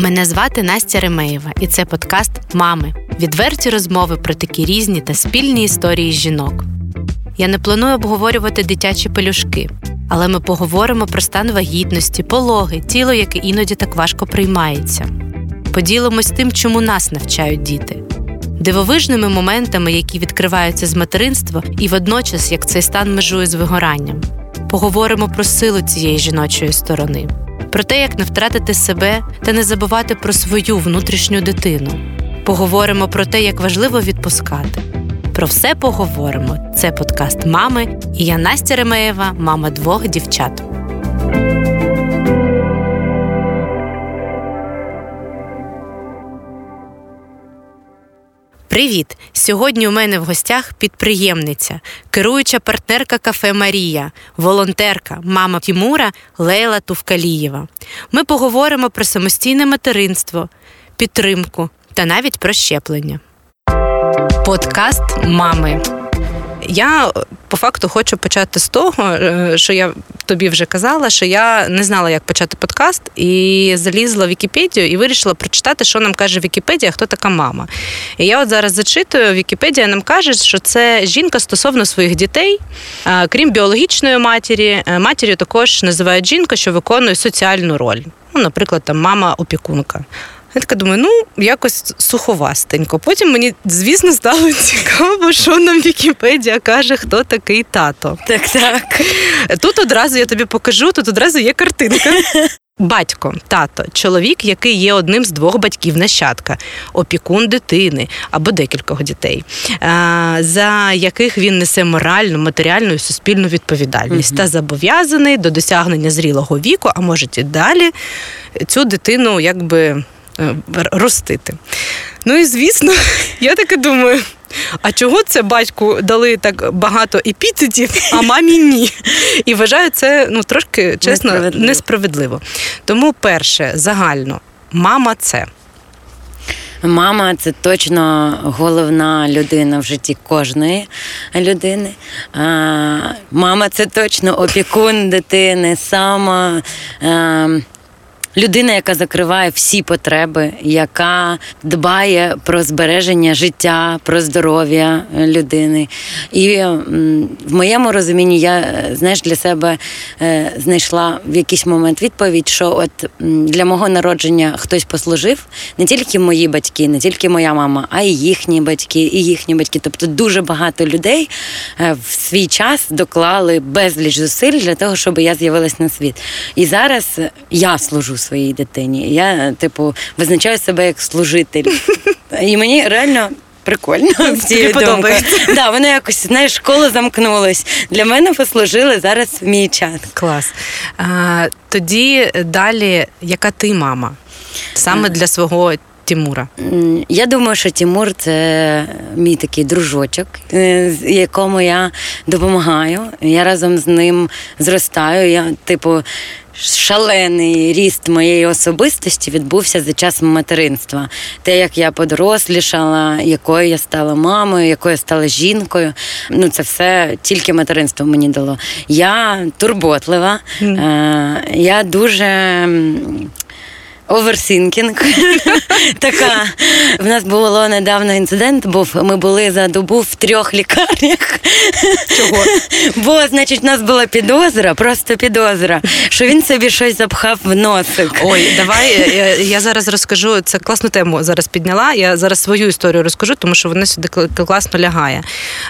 Мене звати Настя Ремеєва, і це подкаст Мами. Відверті розмови про такі різні та спільні історії жінок. Я не планую обговорювати дитячі пелюшки, але ми поговоримо про стан вагітності, пологи, тіло, яке іноді так важко приймається. Поділимось тим, чому нас навчають діти, дивовижними моментами, які відкриваються з материнства, і водночас як цей стан межує з вигоранням. Поговоримо про силу цієї жіночої сторони про те, як не втратити себе та не забувати про свою внутрішню дитину. Поговоримо про те, як важливо відпускати. Про все поговоримо. Це подкаст мами, і я Настя Ремеєва, мама двох дівчат. Привіт! Сьогодні у мене в гостях підприємниця, керуюча партнерка кафе Марія, волонтерка, мама Тімура Лейла Тувкалієва. Ми поговоримо про самостійне материнство, підтримку та навіть про щеплення. Подкаст Мами. Я по факту хочу почати з того, е, що я тобі вже казала, що я не знала, як почати подкаст, і залізла в Вікіпедію і вирішила прочитати, що нам каже Вікіпедія, хто така мама. І я от зараз зачитую, Вікіпедія нам каже, що це жінка стосовно своїх дітей, крім біологічної матері, е, матір'ю також називають жінка, що виконує соціальну роль. Ну, Наприклад, там мама-опікунка. Я така думаю, ну якось суховастенько. Потім мені, звісно, стало цікаво, що нам Вікіпедія каже, хто такий тато. Так, так. Тут одразу я тобі покажу, тут одразу є картинка. Батько, тато, чоловік, який є одним з двох батьків нащадка, опікун дитини або декількох дітей, за яких він несе моральну, матеріальну і суспільну відповідальність угу. та зобов'язаний до досягнення зрілого віку, а може і далі цю дитину якби. Е, ростити. Ну і звісно, я таки думаю. А чого це батьку дали так багато епітетів, а мамі ні? І вважаю це ну трошки чесно несправедливо. несправедливо. Тому, перше, загально, мама це. Мама це точно головна людина в житті кожної людини. Мама це точно опікун дитини, сама. Людина, яка закриває всі потреби, яка дбає про збереження життя, про здоров'я людини. І в моєму розумінні я знаєш, для себе е, знайшла в якийсь момент відповідь, що от для мого народження хтось послужив не тільки мої батьки, не тільки моя мама, а й їхні батьки, і їхні батьки. Тобто дуже багато людей е, в свій час доклали безліч зусиль для того, щоб я з'явилась на світ. І зараз я служу своїй дитині. Я, типу, визначаю себе як служитель. І мені реально. Прикольно, Тобі подобається. Да, воно якось знаєш, школа замкнулась. Для мене послужили зараз мій час. Клас. А, Тоді далі, яка ти мама? Саме для свого Тимура? Я думаю, що Тимур це мій такий дружочок, е, якому я допомагаю. Я разом з ним зростаю. Я, типу, шалений ріст моєї особистості відбувся за час материнства. Те, як я подорослішала, якою я стала мамою, якою я стала жінкою. Ну, це все тільки материнство мені дало. Я турботлива, mm. я дуже. Оверсінкінг. Така. В нас було недавно інцидент, був ми були за добу в трьох лікарнях. Чого? Бо, значить, в нас була підозра, просто підозра, що він собі щось запхав в носик. Ой, давай я, я зараз розкажу. Це класну тему зараз підняла. Я зараз свою історію розкажу, тому що вона сюди класно лягає.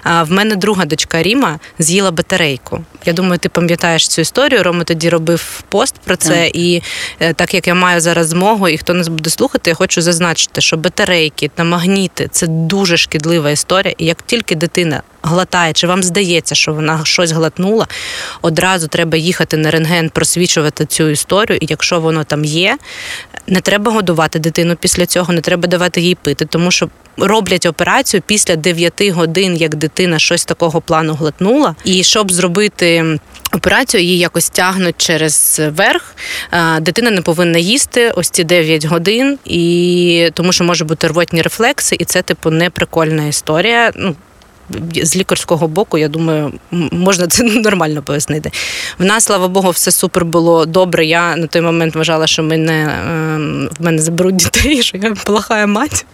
А, В мене друга дочка Ріма з'їла батарейку. Я думаю, ти пам'ятаєш цю історію. Рома тоді робив пост про це, так. і е, так як я маю зараз змогу, і хто нас буде слухати, я хочу зазначити, що батарейки та магніти це дуже шкідлива історія. І як тільки дитина глотає, чи вам здається, що вона щось глотнула, одразу треба їхати на рентген, просвічувати цю історію. І якщо воно там є, не треба годувати дитину після цього, не треба давати їй пити, тому що роблять операцію після 9 годин, як дитина щось такого плану глотнула. І щоб зробити операцію, її якось тягнуть через верх. Дитина не повинна їсти ось ці 9 годин, і тому що може бути рвотні рефлекси, і це типу не прикольна історія. Ну з лікарського боку, я думаю, можна це нормально пояснити. В нас, слава Богу, все супер було добре. Я на той момент вважала, що мене, ем, в мене заберуть дітей, що я плохая мать.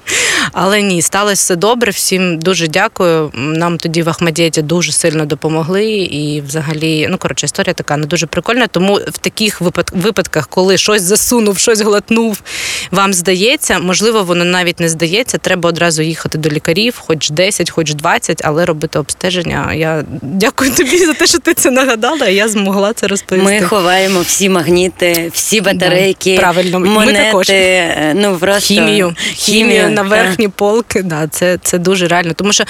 Але ні, сталося все добре. Всім дуже дякую. Нам тоді в Ахмадєті дуже сильно допомогли. І взагалі, ну коротше, історія така не дуже прикольна. Тому в таких випадках, коли щось засунув, щось глотнув, вам здається, можливо, воно навіть не здається. Треба одразу їхати до лікарів, хоч 10, хоч 20, але робити обстеження. Я дякую тобі за те, що ти це нагадала. Я змогла це розповісти. Ми ховаємо всі магніти, всі батарейки, да, правильно. монети, Ми також. ну просто хімію, хімію, хімію на верхні полки. Да, Це це дуже реально. Тому що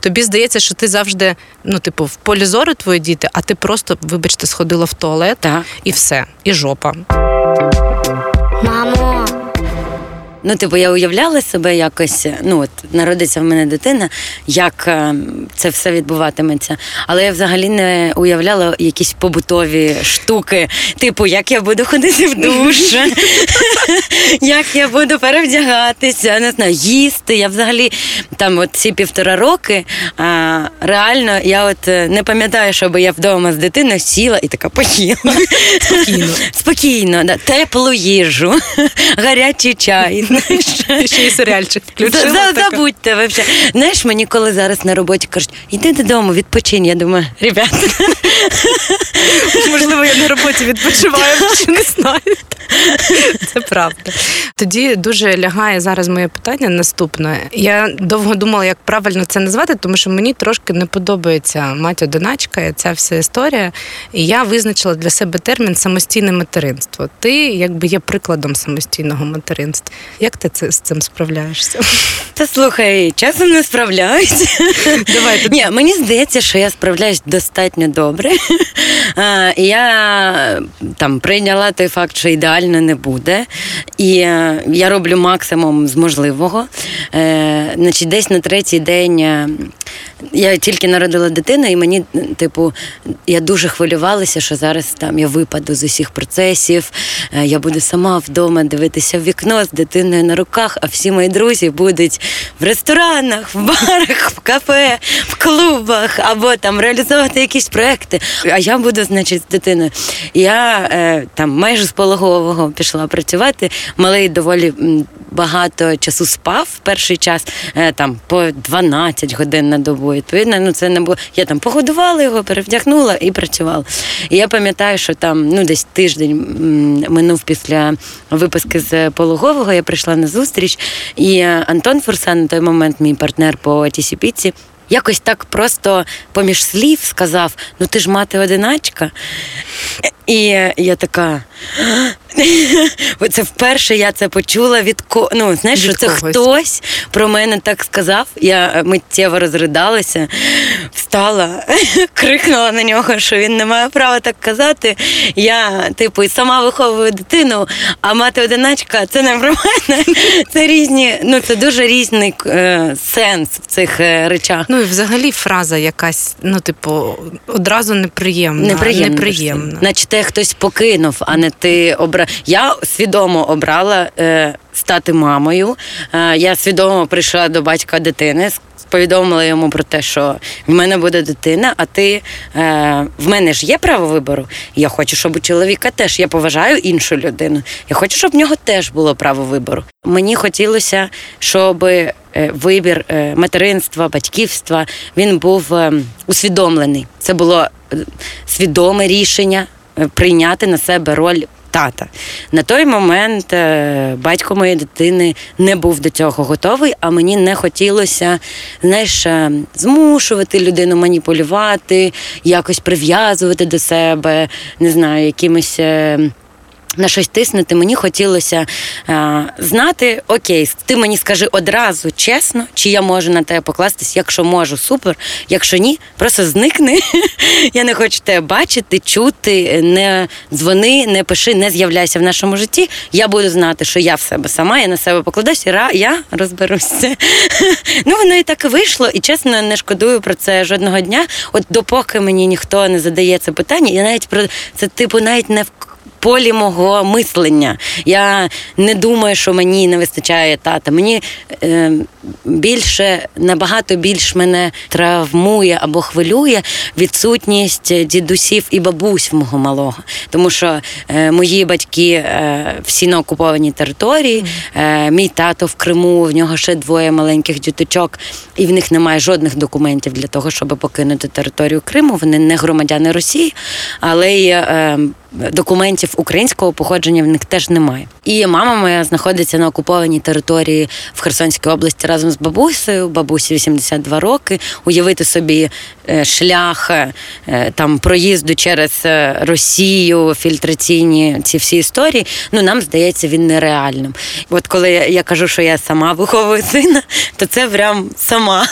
тобі здається, що ти завжди, ну, типу, в полі зору твої діти, а ти просто, вибачте, сходила в туалет так. і все, і жопа. Мамо. Ну, типу, я уявляла себе якось, ну от народиться в мене дитина, як е, це все відбуватиметься. Але я взагалі не уявляла якісь побутові штуки, типу, як я буду ходити в душ, як я буду перевдягатися, не знаю, їсти. Я взагалі там от ці півтора роки а, реально я от е, не пам'ятаю, щоб я вдома з дитиною сіла і така поїла. Спокійно. Спокійно, да. теплу їжу, гарячий чай. Ще й серіальчик включила. Забудьте вообще. Знаєш, мені коли зараз на роботі кажуть, йди додому, відпочинь. Я думаю, ребята. Можливо, я на роботі відпочиваю, чи не знаєте. Це правда. Тоді дуже лягає зараз моє питання наступне. Я довго думала, як правильно це назвати, тому що мені трошки не подобається мать одиначка і ця вся історія. І я визначила для себе термін самостійне материнство. Ти якби є прикладом самостійного материнства. Як ти це з цим справляєшся? Та слухай, часом не справляюсь. Давай, Ні, мені здається, що я справляюсь достатньо добре. І я там прийняла той факт, що ідеально не буде. І е, я роблю максимум з можливого. Е, значить, Десь на третій день е, я тільки народила дитину, і мені, типу, я дуже хвилювалася, що зараз там я випаду з усіх процесів. Я буду сама вдома дивитися в вікно з дитиною на руках, а всі мої друзі будуть в ресторанах, в барах, в кафе, в клубах або там реалізовувати якісь проекти. А я буду, значить, з дитиною. Я е, там майже з пологового пішла працювати. Малий доволі багато часу спав в перший час, е, там по 12 годин на добу. Відповідно, ну це не було. Я там погодувала його, перевдягнула і працювала. І я пам'ятаю, що там ну десь тиждень минув після виписки з пологового. Я прийшла на зустріч, і Антон Фурсан, на той момент, мій партнер по Тісіпіці, якось так просто поміж слів сказав: Ну ти ж мати одиначка. І я така. Це вперше я це почула від ко... ну, знаєш, що це хтось про мене так сказав. Я миттєво розридалася, встала, крикнула на нього, що він не має права так казати. Я, типу, сама виховую дитину, а мати одиначка це не про мене. Це різні, ну це дуже різний е, сенс в цих е, речах. Ну і взагалі фраза якась, ну, типу, одразу неприємна. Неприємна. неприємна. Наче те хтось покинув, а не ти обра. Я свідомо обрала е, стати мамою. Е, я свідомо прийшла до батька дитини. Повідомила йому про те, що в мене буде дитина, а ти е, в мене ж є право вибору. Я хочу, щоб у чоловіка теж я поважаю іншу людину. Я хочу, щоб в нього теж було право вибору. Мені хотілося, щоб е, вибір е, материнства, батьківства він був е, усвідомлений. Це було свідоме рішення прийняти на себе роль тата. На той момент е, батько моєї дитини не був до цього готовий, а мені не хотілося знаєш, е, змушувати людину маніпулювати, якось прив'язувати до себе, не знаю, якимось. Е, на щось тиснути, мені хотілося а, знати, окей, ти мені скажи одразу чесно, чи я можу на тебе покластись. Якщо можу, супер. Якщо ні, просто зникни. Я не хочу тебе бачити, чути, не дзвони, не пиши, не з'являйся в нашому житті. Я буду знати, що я в себе сама, я на себе покладаюсь, і я розберуся. Ну, воно і так вийшло, і чесно, не шкодую про це жодного дня. От допоки мені ніхто не задає це питання, я навіть про це, типу, навіть не в полі мого мислення. Я не думаю, що мені не вистачає тата. Мені е, більше набагато більш мене травмує або хвилює відсутність дідусів і бабусь мого малого, тому що е, мої батьки е, всі на окупованій території. Е, мій тато в Криму, в нього ще двоє маленьких діточок, і в них немає жодних документів для того, щоб покинути територію Криму. Вони не громадяни Росії, але й е, документів українського походження в них теж немає. І мама моя знаходиться на окупованій території в Херсонській області разом з бабусею. Бабусі 82 роки. Уявити собі е, шлях е, там проїзду через е, Росію, фільтраційні ці всі історії. Ну нам здається, він нереальним. От коли я кажу, що я сама виховую сина, то це прям сама.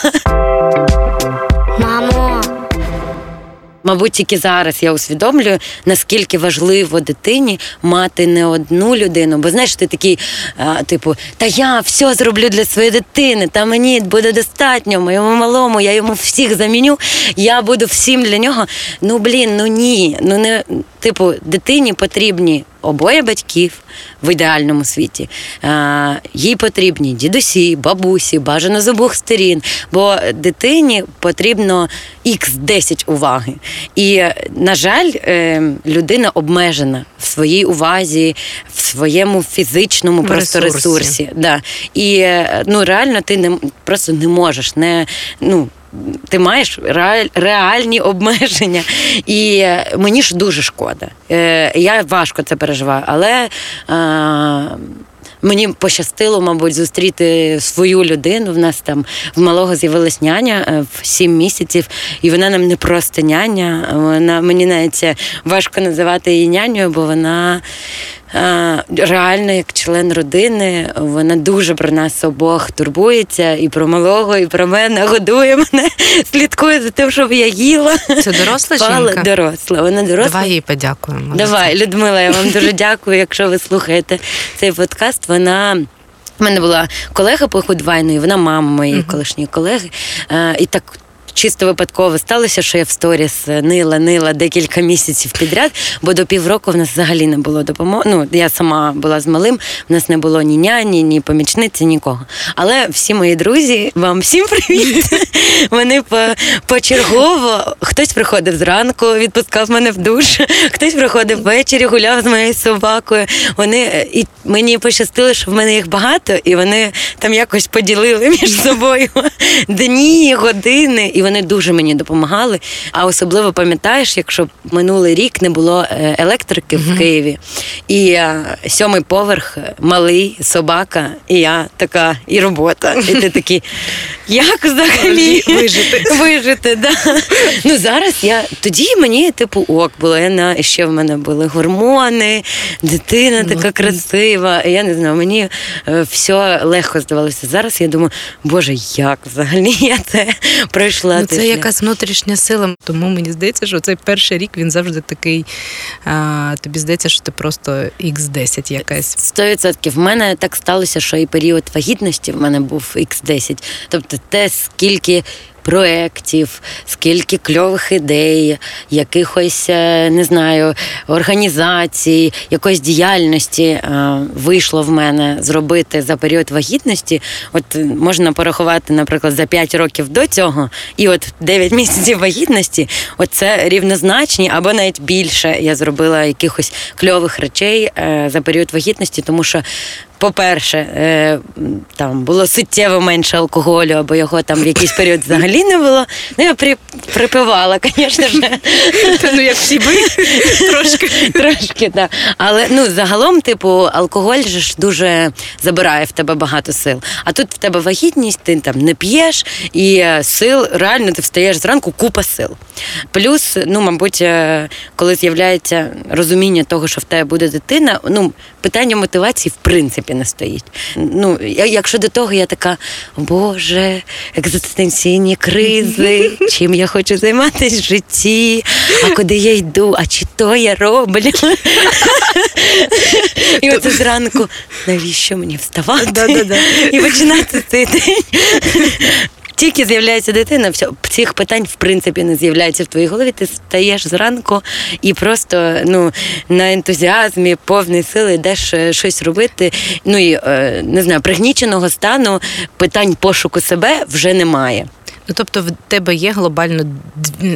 Мабуть, тільки зараз я усвідомлюю, наскільки важливо дитині мати не одну людину. Бо знаєш, ти такий, а, типу, та я все зроблю для своєї дитини, та мені буде достатньо, моєму малому, я йому всіх заміню, я буду всім для нього. Ну блін, ну ні. Ну не типу, дитині потрібні обоє батьків в ідеальному світі. А, їй потрібні дідусі, бабусі, бажано з обох сторін. Бо дитині потрібно х 10 уваги. І, на жаль, е, людина обмежена в своїй увазі, в своєму фізичному просто ресурсі. ресурсі. Да. І е, ну, реально ти не просто не можеш. Не, ну, ти маєш реаль, реальні обмеження. І е, мені ж дуже шкода. Е, я важко це переживаю, але. Е, Мені пощастило, мабуть, зустріти свою людину. В нас там в малого з'явилась няня в сім місяців, і вона нам не просто няня. Вона мені навіть важко називати її нянею, бо вона реально як член родини. Вона дуже про нас обох турбується і про малого, і про мене годує мене, слідкує за тим, щоб я їла. Це доросла жінка? доросла. Вона доросла. Давай їй подякуємо. Давай, Людмила, я вам дуже дякую, якщо ви слухаєте цей подкаст. Вона. У мене була колега по ходвайну, і вона мама моєї колишньої колеги. Е, і так. Чисто випадково сталося, що я в сторіс нила, нила декілька місяців підряд, бо до півроку в нас взагалі не було допомоги. Ну, я сама була з малим, в нас не було ні няні, ні помічниці, нікого. Але всі мої друзі, вам всім привіт. Вони почергово, хтось приходив зранку, відпускав мене в душ, хтось приходив ввечері, гуляв з моєю собакою. Вони і мені пощастило, що в мене їх багато, і вони там якось поділили між собою дні, години, і вони дуже мені допомагали. А особливо пам'ятаєш, якщо минулий рік не було е, електрики в Києві, і е, сьомий поверх, малий, собака, і я така, і робота. І ти такий, як взагалі Вижити. Вижити, да. Ну зараз я тоді мені, типу, ок було. Я на ще в мене були гормони, дитина така красива. Я не знаю, мені е, все легко здавалося. Зараз я думаю, боже, як взагалі я це пройшла? Ну, це якась внутрішня сила. Тому мені здається, що цей перший рік він завжди такий. А, тобі здається, що ти просто X10 якась. Сто відсотків. В мене так сталося, що і період вагітності в мене був X10. Тобто те, скільки проєктів, скільки кльових ідей, якихось, е, не знаю, організацій, якоїсь діяльності е, вийшло в мене зробити за період вагітності. От е, можна порахувати, наприклад, за 5 років до цього, і от 9 місяців вагітності, от це рівнозначні або навіть більше я зробила якихось кльових речей за період вагітності, тому що. По-перше, е, там було суттєво менше алкоголю, або його там в якийсь період взагалі не було. Ну, я при, припивала, звісно ж. Ну, як всі ви трошки. Трошки, так. Але ну, загалом, типу, алкоголь ж дуже забирає в тебе багато сил. А тут в тебе вагітність, ти там не п'єш, і е, сил реально ти встаєш зранку, купа сил. Плюс, ну, мабуть, е, коли з'являється розуміння того, що в тебе буде дитина, ну, питання мотивації в принципі не стоїть. Ну, я- якщо до того я така, боже, екзистенційні кризи, чим я хочу займатися в житті, а куди я йду, а чи то я роблю. І оце зранку, навіщо мені вставати і починати цей день? Тільки з'являється дитина, цих питань в принципі не з'являється в твоїй голові. Ти стаєш зранку і просто ну, на ентузіазмі, повний сили йдеш е, щось робити. Ну і е, не знаю, пригніченого стану питань пошуку себе вже немає. Ну, тобто, в тебе є глобально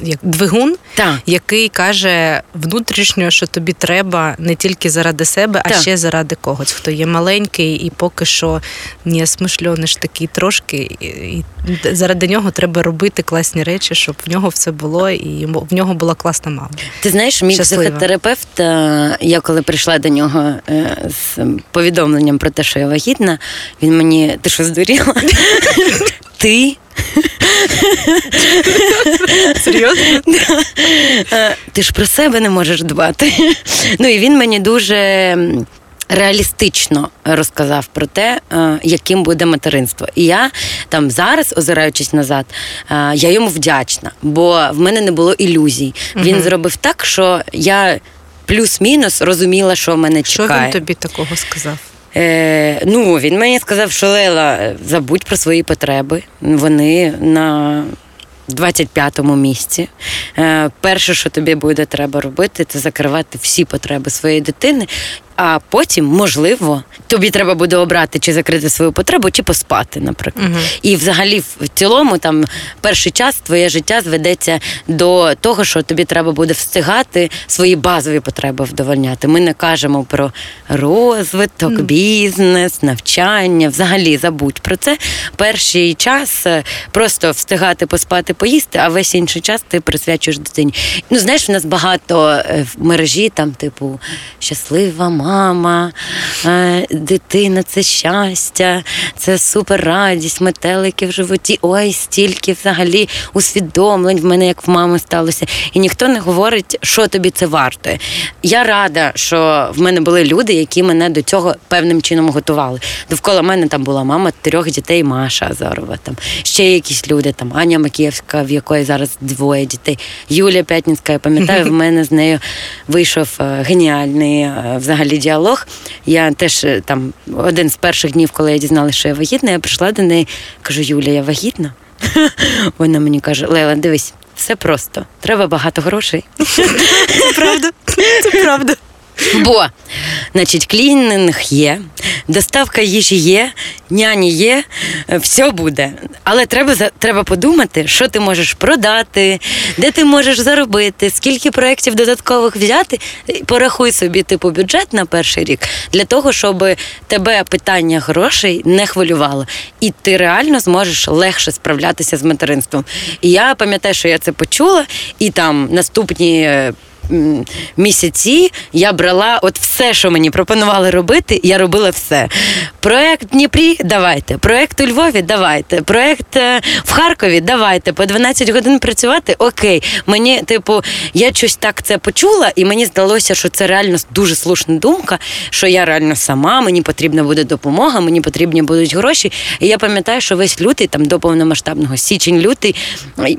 як двигун, Так. який каже внутрішньо, що тобі треба не тільки заради себе, а Так. ще заради когось, хто є маленький, і поки що не смишльониш такий трошки, і, і заради нього треба робити класні речі, щоб в нього все було, і в нього була класна мама. Ти знаєш, мій Щаслива. психотерапевт, е, я коли прийшла до нього е, з повідомленням про те, що я вагітна, він мені, ти що здуріла? Ти? Серйозно? Е, Ти ж про себе не можеш дбати. Ну і він мені дуже. Реалістично розказав про те, е, яким буде материнство. І я там зараз, озираючись назад, е, я йому вдячна, бо в мене не було ілюзій. Він зробив так, що я плюс-мінус розуміла, що мене чекає. Що він тобі такого сказав? Е, ну, він мені сказав, що Лела, забудь про свої потреби. Вони на 25-му місці. Е, перше, що тобі буде треба робити, це закривати всі потреби своєї дитини. А потім, можливо, тобі треба буде обрати, чи закрити свою потребу, чи поспати, наприклад. Мгм. І взагалі, в цілому, там перший час твоє життя зведеться до того, що тобі треба буде встигати свої базові потреби вдовольняти. Ми не кажемо про розвиток, бізнес, навчання. Взагалі забудь про це. Перший час е, просто встигати поспати, поїсти, а весь інший час ти присвячуєш дитині. Ну, знаєш, в нас багато е, в мережі, там, типу, щаслива мама, е, дитина це щастя, це супер радість, метелики в животі. Ой, стільки взагалі усвідомлень в мене, як в мами сталося. І ніхто не говорить, що тобі це варте. Я рада, що в мене були люди, які мене до цього певним чином готували. Довкола мене там була мама трьох дітей, Маша Азарова, там ще якісь люди, там Аня Макієвська, в якої зараз двоє дітей, Юлія П'ятницька. Я пам'ятаю, в мене з нею вийшов е, геніальний е, взагалі діалог. Я теж е, там один з перших днів, коли я дізналася, що я вагітна, я прийшла до неї, кажу: Юля, я вагітна. Вона мені каже: Лейла, дивись, все просто. Треба багато грошей. Це правда. Це правда. Бо, значить, клінінг є, доставка їжі є, няні є, е, все буде. Але треба треба подумати, що ти можеш продати, де ти можеш заробити, скільки проєктів додаткових взяти. Порахуй собі типу бюджет на перший рік для того, щоб тебе питання грошей не хвилювало, і ти реально зможеш легше справлятися з материнством. І я пам'ятаю, що я це почула, і там наступні. Місяці я брала от все, що мені пропонували робити, я робила все. Проект Дніпрі давайте, проект у Львові давайте, проект е, в Харкові давайте, по 12 годин працювати. Окей. Мені, типу, я щось так це почула, і мені здалося, що це реально дуже слушна думка, що я реально сама, мені потрібна буде допомога, мені потрібні будуть гроші. І я пам'ятаю, що весь лютий, там до повномасштабного січень-лютий,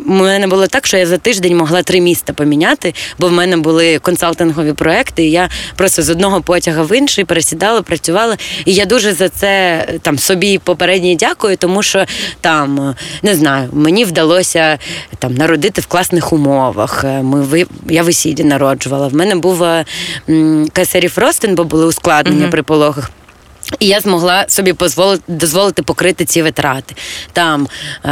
у мене було так, що я за тиждень могла три міста поміняти, бо в мене були консалтингові проекти. І я просто з одного потяга в інший пересідала, працювала. І я дуже за це там собі попередні дякую, тому що там не знаю, мені вдалося там народити в класних умовах. Е, Ми ви я весілля народжувала. В мене був е, кесарів ростин, бо були ускладнення Мгм. при пологах. І я змогла собі дозволити покрити ці витрати. Там е,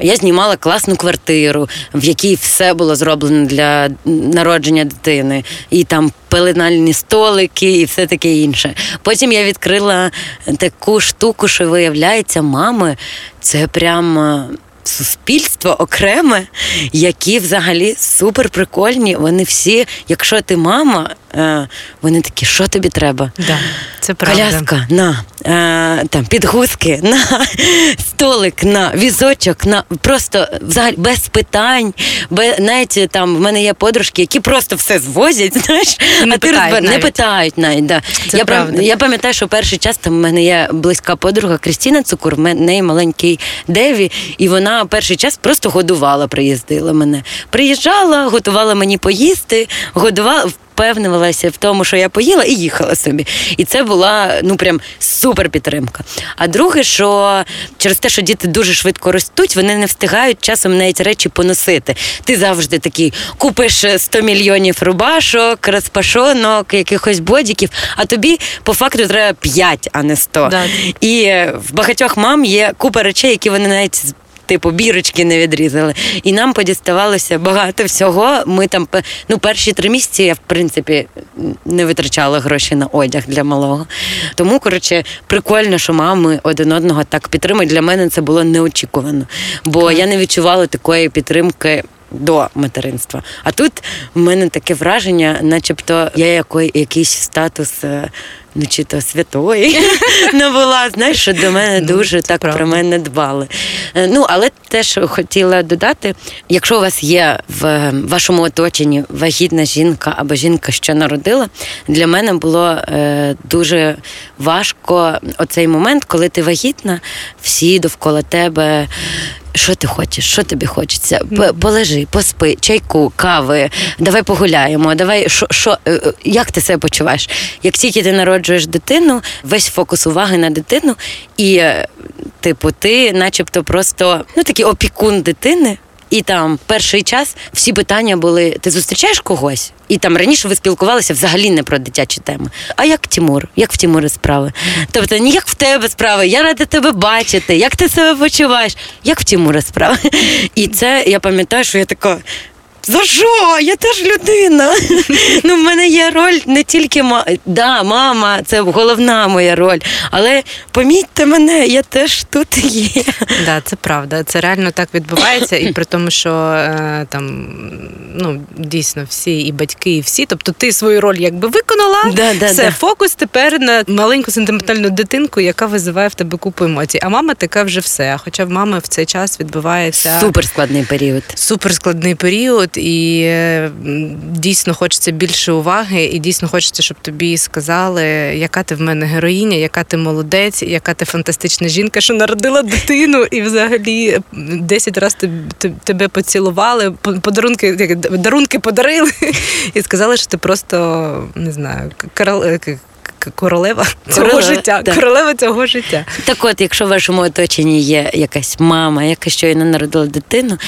я знімала класну квартиру, в якій все було зроблено для народження дитини, і там пеленальні столики, і все таке інше. Потім я відкрила таку штуку, що виявляється, мами, це прям. е, Суспільство окреме, які взагалі супер прикольні. Вони всі, якщо ти мама, вони такі, що тобі треба? Да, це правда. Коляска, на е, там підгузки, на столик, на візочок, на просто взагалі без питань. Без, навіть там в мене є подружки, які просто все звозять, знаєш, Не а ти розбер- не питають навіть. Да. Це я, правда. я пам'ятаю, що перший час там в мене є близька подруга Крістіна Цукур, в неї маленький Деві, і вона перший час просто годувала, приїздила мене. Приїжджала, готувала мені поїсти, годувала. Впевнювалася в тому, що я поїла, і їхала собі. І це була ну прям супер підтримка. А друге, що через те, що діти дуже швидко ростуть, вони не встигають часом навіть речі поносити. Ти завжди такий купиш 100 мільйонів рубашок, розпашонок, якихось бодіків, а тобі по факту треба 5, а не 100. Да. І е, в багатьох мам є купа речей, які вони навіть Типу бірочки не відрізали, і нам подіставалося багато всього. Ми там ну перші три місяці я в принципі не витрачала гроші на одяг для малого. Тому коротше прикольно, що мами один одного так підтримують. Для мене це було неочікувано, бо я не відчувала такої підтримки. До материнства. А тут в мене таке враження, начебто я який, якийсь статус, е, ну чи то святої набула. Знаєш, що до мене Ну, дуже так про мене дбали. Е, Ну, але теж хотіла додати: якщо у вас є в вашому оточенні вагітна жінка або жінка, що народила, для мене було е, дуже важко оцей момент, коли ти вагітна, всі довкола тебе. Що ти хочеш? Що тобі хочеться? Полежи, поспи, чайку, кави, давай погуляємо. Давай, що, що, е, е, як ти себе почуваєш? Як тільки ти народжуєш дитину, весь фокус уваги на дитину, і, е, типу, ти, начебто, просто ну такий опікун дитини. І там перший час всі питання були: ти зустрічаєш когось? І там раніше ви спілкувалися взагалі не про дитячі теми. А як Тімур? Як в Тімури справи? Тобто, ні, як в тебе справи, я рада тебе бачити, як ти себе почуваєш, як в Тімура справи. І це я пам'ятаю, що я така. За що? Я теж людина. Ну, в мене є роль не тільки ма... да, мама, це головна моя роль. Але помітьте мене, я теж тут є. Да, це правда. Це реально так відбувається, і при тому, що е, там ну дійсно всі і батьки, і всі. Тобто, ти свою роль якби виконала. Да, да, все, да. фокус тепер на маленьку сентиментальну дитинку, яка визиває в тебе купу емоцій. А мама така вже все. Хоча в мами в цей час відбувається Супер складний період. суперскладний період, і дійсно хочеться більше уваги, і дійсно хочеться, щоб тобі сказали, яка ти в мене героїня, яка ти молодець, яка ти фантастична жінка, що народила дитину, і взагалі 10 разів тебе поцілували, подарунки дарунки подарили, і сказали, що ти просто не знаю, корол- е, к- к- королева цього Королева, життя. так. Королева цього життя. Так от, якщо в вашому оточенні є якась мама, яка щойно народила дитину,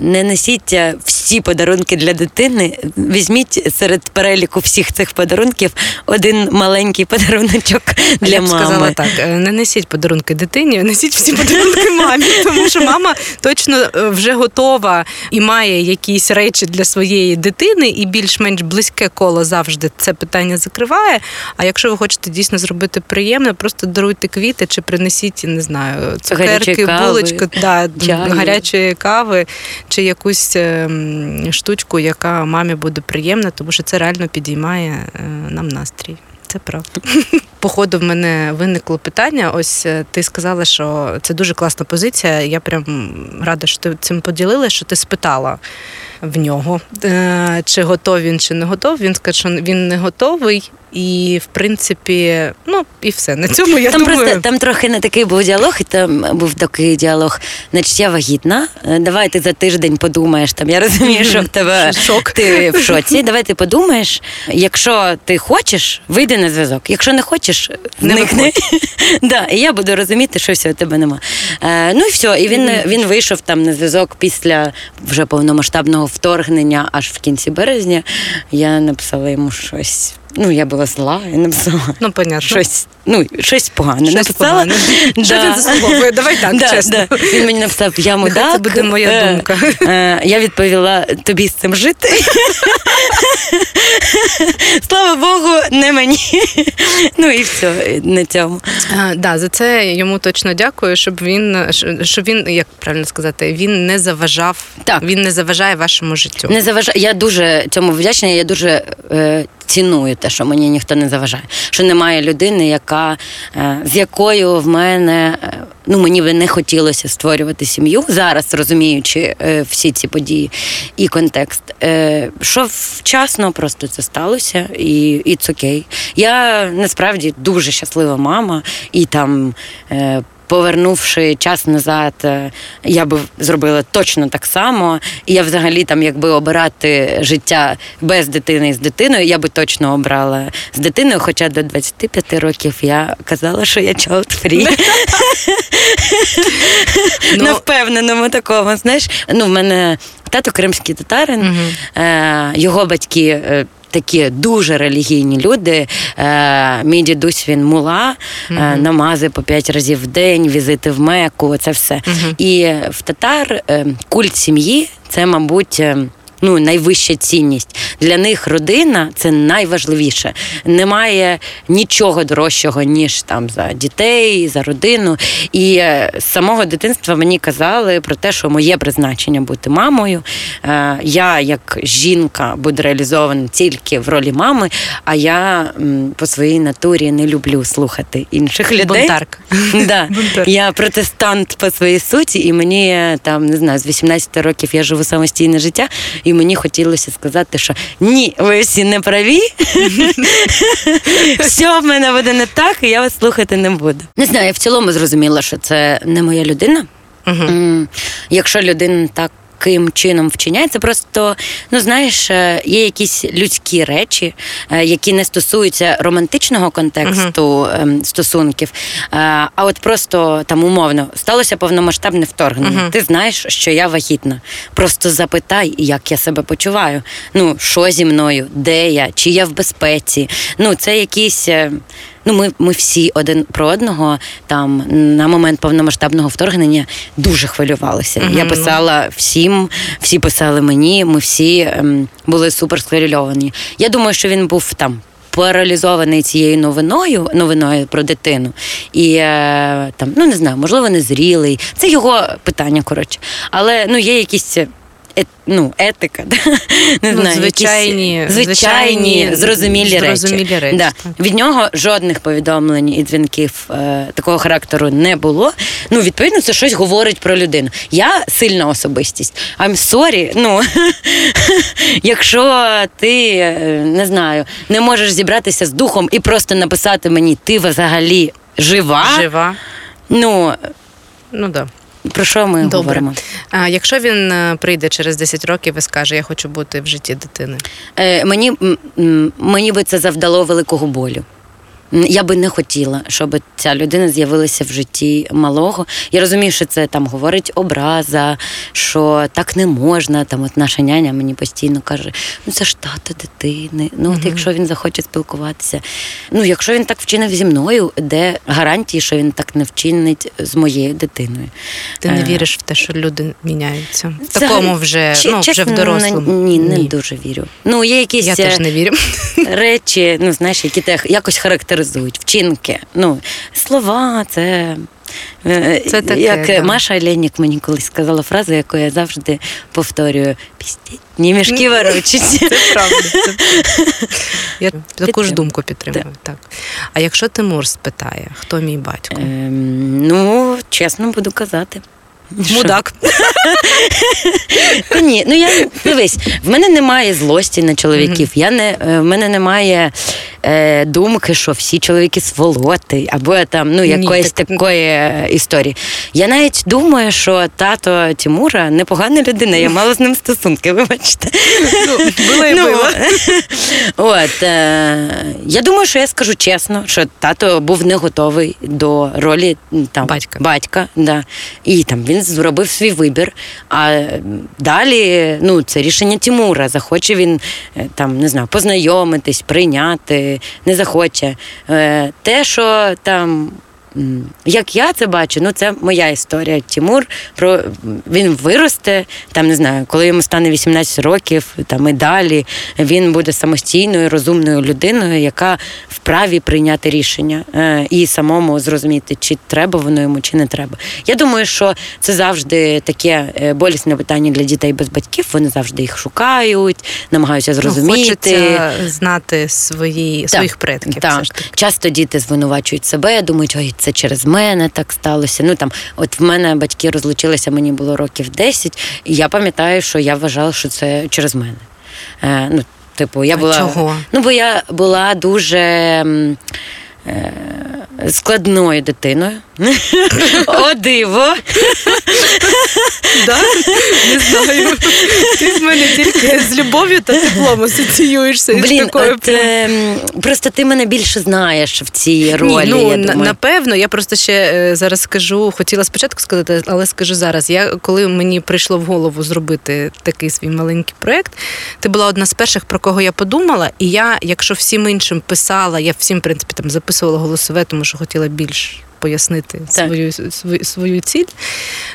не несіть е, всі подарунки для дитини. Візьміть серед переліку всіх цих подарунків один маленький подаруночок для Я б мами. сказала так: е, не несіть подарунки дитині, несіть всі подарунки мамі, тому що мама точно е, вже готова і має якісь речі для своєї дитини, і більш-менш близьке коло завжди це питання закриває. А якщо ви хочете дійсно зробити приємне, просто даруйте квіти чи принесіть, не знаю, цукерки, булочку, да, гарячої кави чи якусь ем, штучку, яка мамі буде приємна, тому що це реально підіймає е, нам настрій. Це правда. Походу, в мене виникло питання. Ось е, ти сказала, що це дуже класна позиція. Я прям рада, що ти цим поділилася, що ти спитала в нього, е, чи готовий він, чи не готовий. Він сказав, що він не готовий. І в принципі, ну і все. На цьому я там думаю. просто там трохи не такий був діалог, і там був такий діалог. Значить, я вагітна. е, Давай ти за тиждень подумаєш. Там я розумію, що в тебе Шок. ти в шоці. Давай ти подумаєш. Якщо ти хочеш, вийди на зв'язок. Якщо не хочеш, зникни. да, і я буду розуміти, що все, тебе нема. Е, ну і все. І він, він вийшов там на зв'язок після вже повномасштабного вторгнення, аж в кінці березня. Я написала йому щось. Ну, я була зла, я написала Ну, понятно. щось, ну, щось погане Щось написала. погане. Що він заслуговує? Давай так, да, чесно. Да. Він мені написав, я Нехай це буде моя Е, думка. е, я відповіла, тобі з цим жити. Слава Богу, не мені. ну і все на цьому. А, да, за це йому точно дякую, щоб він щоб він, як правильно сказати, він не заважав. Так. Він не заважає вашому життю. Не заважає. Я дуже цьому вдячна. Я дуже е, ціную те, що мені ніхто не заважає. Що немає людини, яка е, з якою в мене е, ну мені би не хотілося створювати сім'ю зараз, розуміючи е, всі ці події і контекст. Що вчасно просто це сталося, і і це окей. Я насправді дуже щаслива мама, і там. Е, повернувши час назад, е, я би зробила точно так само. І я взагалі там, якби обирати життя без дитини і з дитиною, я би точно обрала з дитиною, хоча до 25 років я казала, що я child free. Ну, На впевненому такому. Знаєш, ну в мене тато кримський татарин, е, його батьки. Такі дуже релігійні люди. Е, мій дідусь він мула, Мгм. намази по п'ять разів в день, візити в меку, це все. Мгм. І в татар е, культ сім'ї це, мабуть. Ну, найвища цінність для них родина це найважливіше. Немає нічого дорожчого, ніж там за дітей, за родину. І е, з самого дитинства мені казали про те, що моє призначення бути мамою. Е, Я, як жінка, буду реалізована тільки в ролі мами, а я по своїй натурі не люблю слухати інших людей. Бунтарка. Да. Бунтарка. Я протестант по своїй суті, і мені е, там не знаю, з 18 років я живу самостійне життя, і мені хотілося сказати, що ні, ви всі не праві. Все в мене буде не так, і я вас слухати не буду. Не знаю, я в цілому зрозуміла, що це не моя людина. Якщо людина таким чином вчиняється, просто ну знаєш, е, є якісь людські речі, е, які не стосуються романтичного контексту ем, стосунків, е, а от просто там умовно сталося повномасштабне вторгнення. Мгм. Ти знаєш, що я вагітна. Просто запитай, як я себе почуваю. Ну, що зі мною, де я, чи я в безпеці. Ну, це якісь. Е, Ну, ми, ми всі один про одного там на момент повномасштабного вторгнення дуже хвилювалися. Мгм, Я писала всім, всі писали мені, ми всі ем, були супер схвильовані. Я думаю, що він був там. Паралізований цією новиною, новиною про дитину, і е, там, ну не знаю, можливо, незрілий. Це його питання, коротше. Але ну є якісь. Е, ну, етика, да? не Ну, знаю, звичайні- якісь звичайні, звичайні, зрозумілі, зрозумілі речі, Да. так. Від нього жодних повідомлень і дзвінків е, такого характеру не було. Ну, відповідно, це щось говорить про людину. Я сильна особистість. I'm sorry, ну якщо ти е, не знаю, не можеш зібратися з духом і просто написати мені, ти взагалі жива. Жива. Ну Ну да. Про що ми Добре. говоримо? А якщо він е, прийде через 10 років і скаже, я хочу бути в житті дитини. Е, мені, мені би це завдало великого болю. Я би не хотіла, щоб ця людина з'явилася в житті малого. Я розумію, що це там говорить образа, що так не можна. Там от наша няня мені постійно каже: ну це ж тато дитини. Ну, от якщо він захоче спілкуватися. Ну, якщо він так вчинив зі мною, де гарантії, що він так не вчинить з моєю дитиною? Ти не Е, віриш в те, що люди міняються. В Це- такому вже, Чи- ну, вже в дорослому. Ні, не дуже вірю. Ну, є якісь Я е, теж не вірю. речі, ну знаєш, які те якось характеризують, вчинки. Ну, слова, це. е, Це таке, Як да. Маша Ленік мені колись сказала фразу, яку я завжди повторюю: пістіть, ні мішки ворочать. Це правда. Це... Я таку ж думку підтримую. Так. А якщо Тимур спитає, хто мій батько? Ем, Ну, чесно буду казати. Мудак. Ні, ну я дивись, в мене немає злості на чоловіків. Я не е, в мене немає е, думки, що всі чоловіки сволоти, або там ну Ні, якоїсь так- такої е, історії. Я навіть думаю, що тато Тимура непогана людина. Я мала з ним стосунки. Вибачте. було і було. От е, я думаю, що я скажу чесно, що тато був не готовий до ролі там Батька. батька да. І там він зробив свій вибір. А далі ну, це рішення Тимура. Захоче він е, там не знаю, познайомитись, прийняти, не захоче. Е, Те, що там. Як я це бачу, ну це моя історія. Тимур про він виросте, там не знаю, коли йому стане 18 років, там і далі він буде самостійною, розумною людиною, яка вправі прийняти рішення е, і самому зрозуміти, чи треба воно йому, чи не треба. Я думаю, що це завжди таке е, болісне питання для дітей без батьків. Вони завжди їх шукають, намагаються Ну, зрозуміти. хочеться знати свої, своїх предків. Так. все ж таки. Часто діти звинувачують себе, думають, ой, це через мене так сталося. Ну там, от в мене батьки розлучилися, мені було років 10, і я пам'ятаю, що я вважала, що це через мене. Е, ну, типу, я була. чого? Ну, бо я була дуже. Е, складною дитиною. О, диво! Да? Не знаю. Ти з мене тільки з любов'ю та теплом асоціюєшся. Блін, такою от, е, просто ти мене більше знаєш в цій ролі. Ні, ну я думаю. напевно, я просто ще е, зараз скажу, хотіла спочатку сказати, але скажу зараз. Я коли мені прийшло в голову зробити такий свій маленький проект, ти була одна з перших, про кого я подумала. І я, якщо всім іншим писала, я всім в принципі там записувала голосове, тому що хотіла більш. Пояснити Так. свою, свою свою ціль.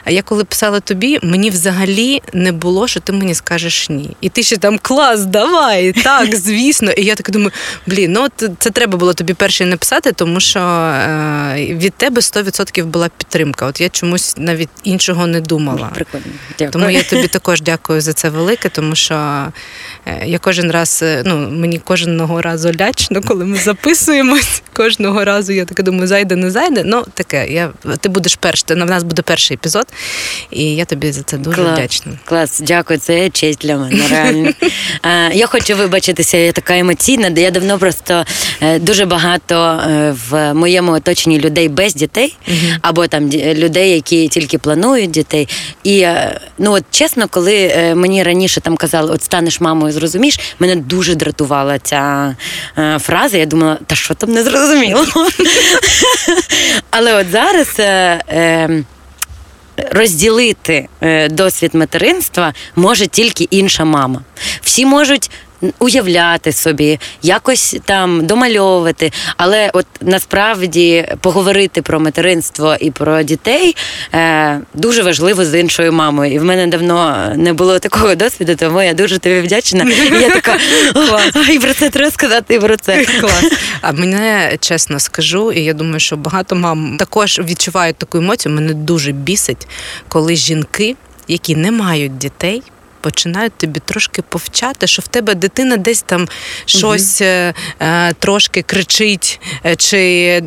А я коли писала тобі, мені взагалі не було, що ти мені скажеш ні. І ти ще там клас, давай, так, звісно. І я так думаю, блін, ну от це треба було тобі перше написати, тому що е, від тебе 100% була підтримка. От я чомусь навіть іншого не думала. Прикольно. Дякую. Тому я тобі також дякую за це велике, тому що е, я кожен раз, е, ну мені кожного разу лячно, коли ми записуємось. Кожного разу я таке думаю, зайде, не зайде. Ну таке, я ти будеш перший, в нас буде перший епізод, і я тобі за це дуже Клас. вдячна. Клас, дякую, це честь для мене. Реально. Я хочу вибачитися, я така емоційна, я давно просто е, дуже багато е, в моєму оточенні людей без дітей, або там людей, які тільки планують дітей. І е, ну от чесно, коли мені раніше там казали, от станеш мамою, зрозумієш, мене дуже дратувала ця фраза. Я думала, та що там не зрозуміло. Але от зараз. е, е, розділити е, досвід материнства може тільки інша мама. Всі можуть уявляти собі, якось там домальовувати, але от насправді поговорити про материнство і про дітей е, дуже важливо з іншою мамою. І в мене давно не було такого досвіду, тому я дуже тобі вдячна. І я така «О, і про це треба сказати, і про це. Клас. А мене чесно скажу, і я думаю, що багато мам також відчувають таку емоцію. Мене дуже бісить, коли жінки, які не мають дітей. Починають тобі трошки повчати, що в тебе дитина десь там щось е, трошки кричить, е, чи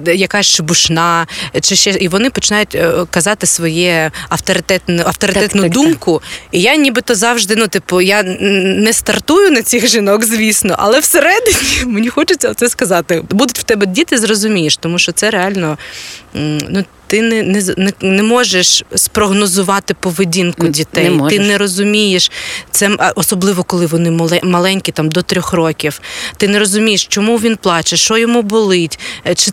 якась шебушна, чи ще і вони починають казати своє авторитетну авторитетну Так, так, думку. І я нібито завжди, ну типу, я не стартую на цих жінок, звісно, але всередині мені хочеться це сказати. Будуть в тебе діти, зрозумієш, тому що це реально ну. Ти не, не, не, не можеш спрогнозувати поведінку Не дітей. Ти не розумієш це, особливо коли вони маленькі, там до трьох років. Ти не розумієш, чому він плаче, що йому болить, е, чи,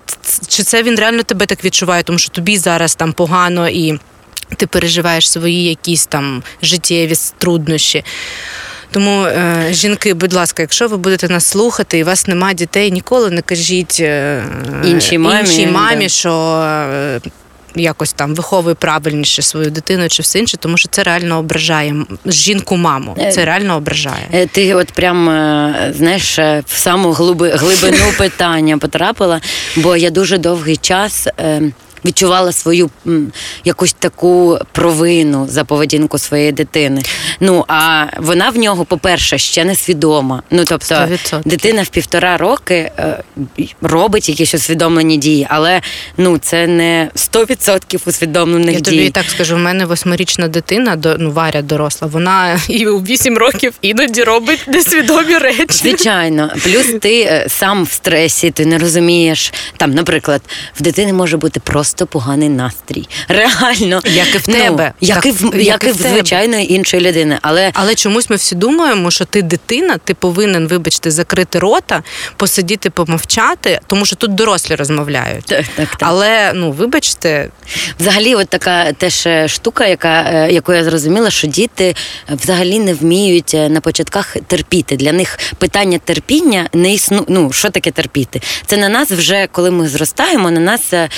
чи це він реально тебе так відчуває, тому що тобі зараз там погано і ти переживаєш свої якісь там життєві труднощі. Тому, е, жінки, будь ласка, якщо ви будете нас слухати і у вас немає дітей, ніколи не кажіть е, Іншій мамі, іншій мамі да. що е, якось там виховує правильніше свою дитину чи все інше, тому що це реально ображає жінку маму. Е, Це реально ображає. Е, Ти от прям е, знаєш в саму глиби, глибину питання потрапила, бо я дуже довгий час. Відчувала свою м, якусь таку провину за поведінку своєї дитини. Ну а вона в нього, по-перше, ще не свідома. Ну тобто, 100%. дитина в півтора роки е, робить якісь усвідомлені дії, але ну це не 100% усвідомлених Я дій. тобі і так скажу, в мене восьмирічна дитина, до- ну Варя доросла. Вона і у вісім років іноді робить несвідомі речі. Звичайно, плюс ти е, сам в стресі, ти не розумієш. Там, наприклад, в дитини може бути просто поганий настрій. Реально, Як і в Ну, тебе. як, Так, і в як як і в звичайної іншої людини. Але Але чомусь ми всі думаємо, що ти дитина, ти повинен, вибачте, закрити рота, посидіти, помовчати, тому що тут дорослі розмовляють. так, так, так. Але ну вибачте, Взагалі, от така теж е, штука, яка, е, яку я зрозуміла, що діти е, взагалі не вміють на початках терпіти. Для них питання терпіння не існує. Ну, що таке терпіти? Це на нас вже, коли ми зростаємо, на нас е,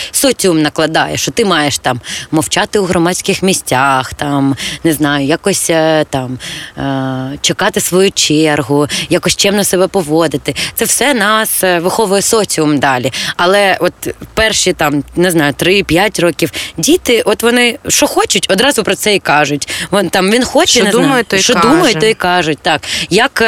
соціум накладає, що ти маєш там мовчати у громадських місцях, там не знаю, якось е, там е, чекати свою чергу, якось чемно себе поводити. Це все нас е, виховує соціум далі. Але от перші там не знаю, 3-5 років діти, от вони що хочуть, одразу про це і кажуть. Вон там він хоче, Що не думає, знаю, то й що каже. думає, то й кажуть. Так як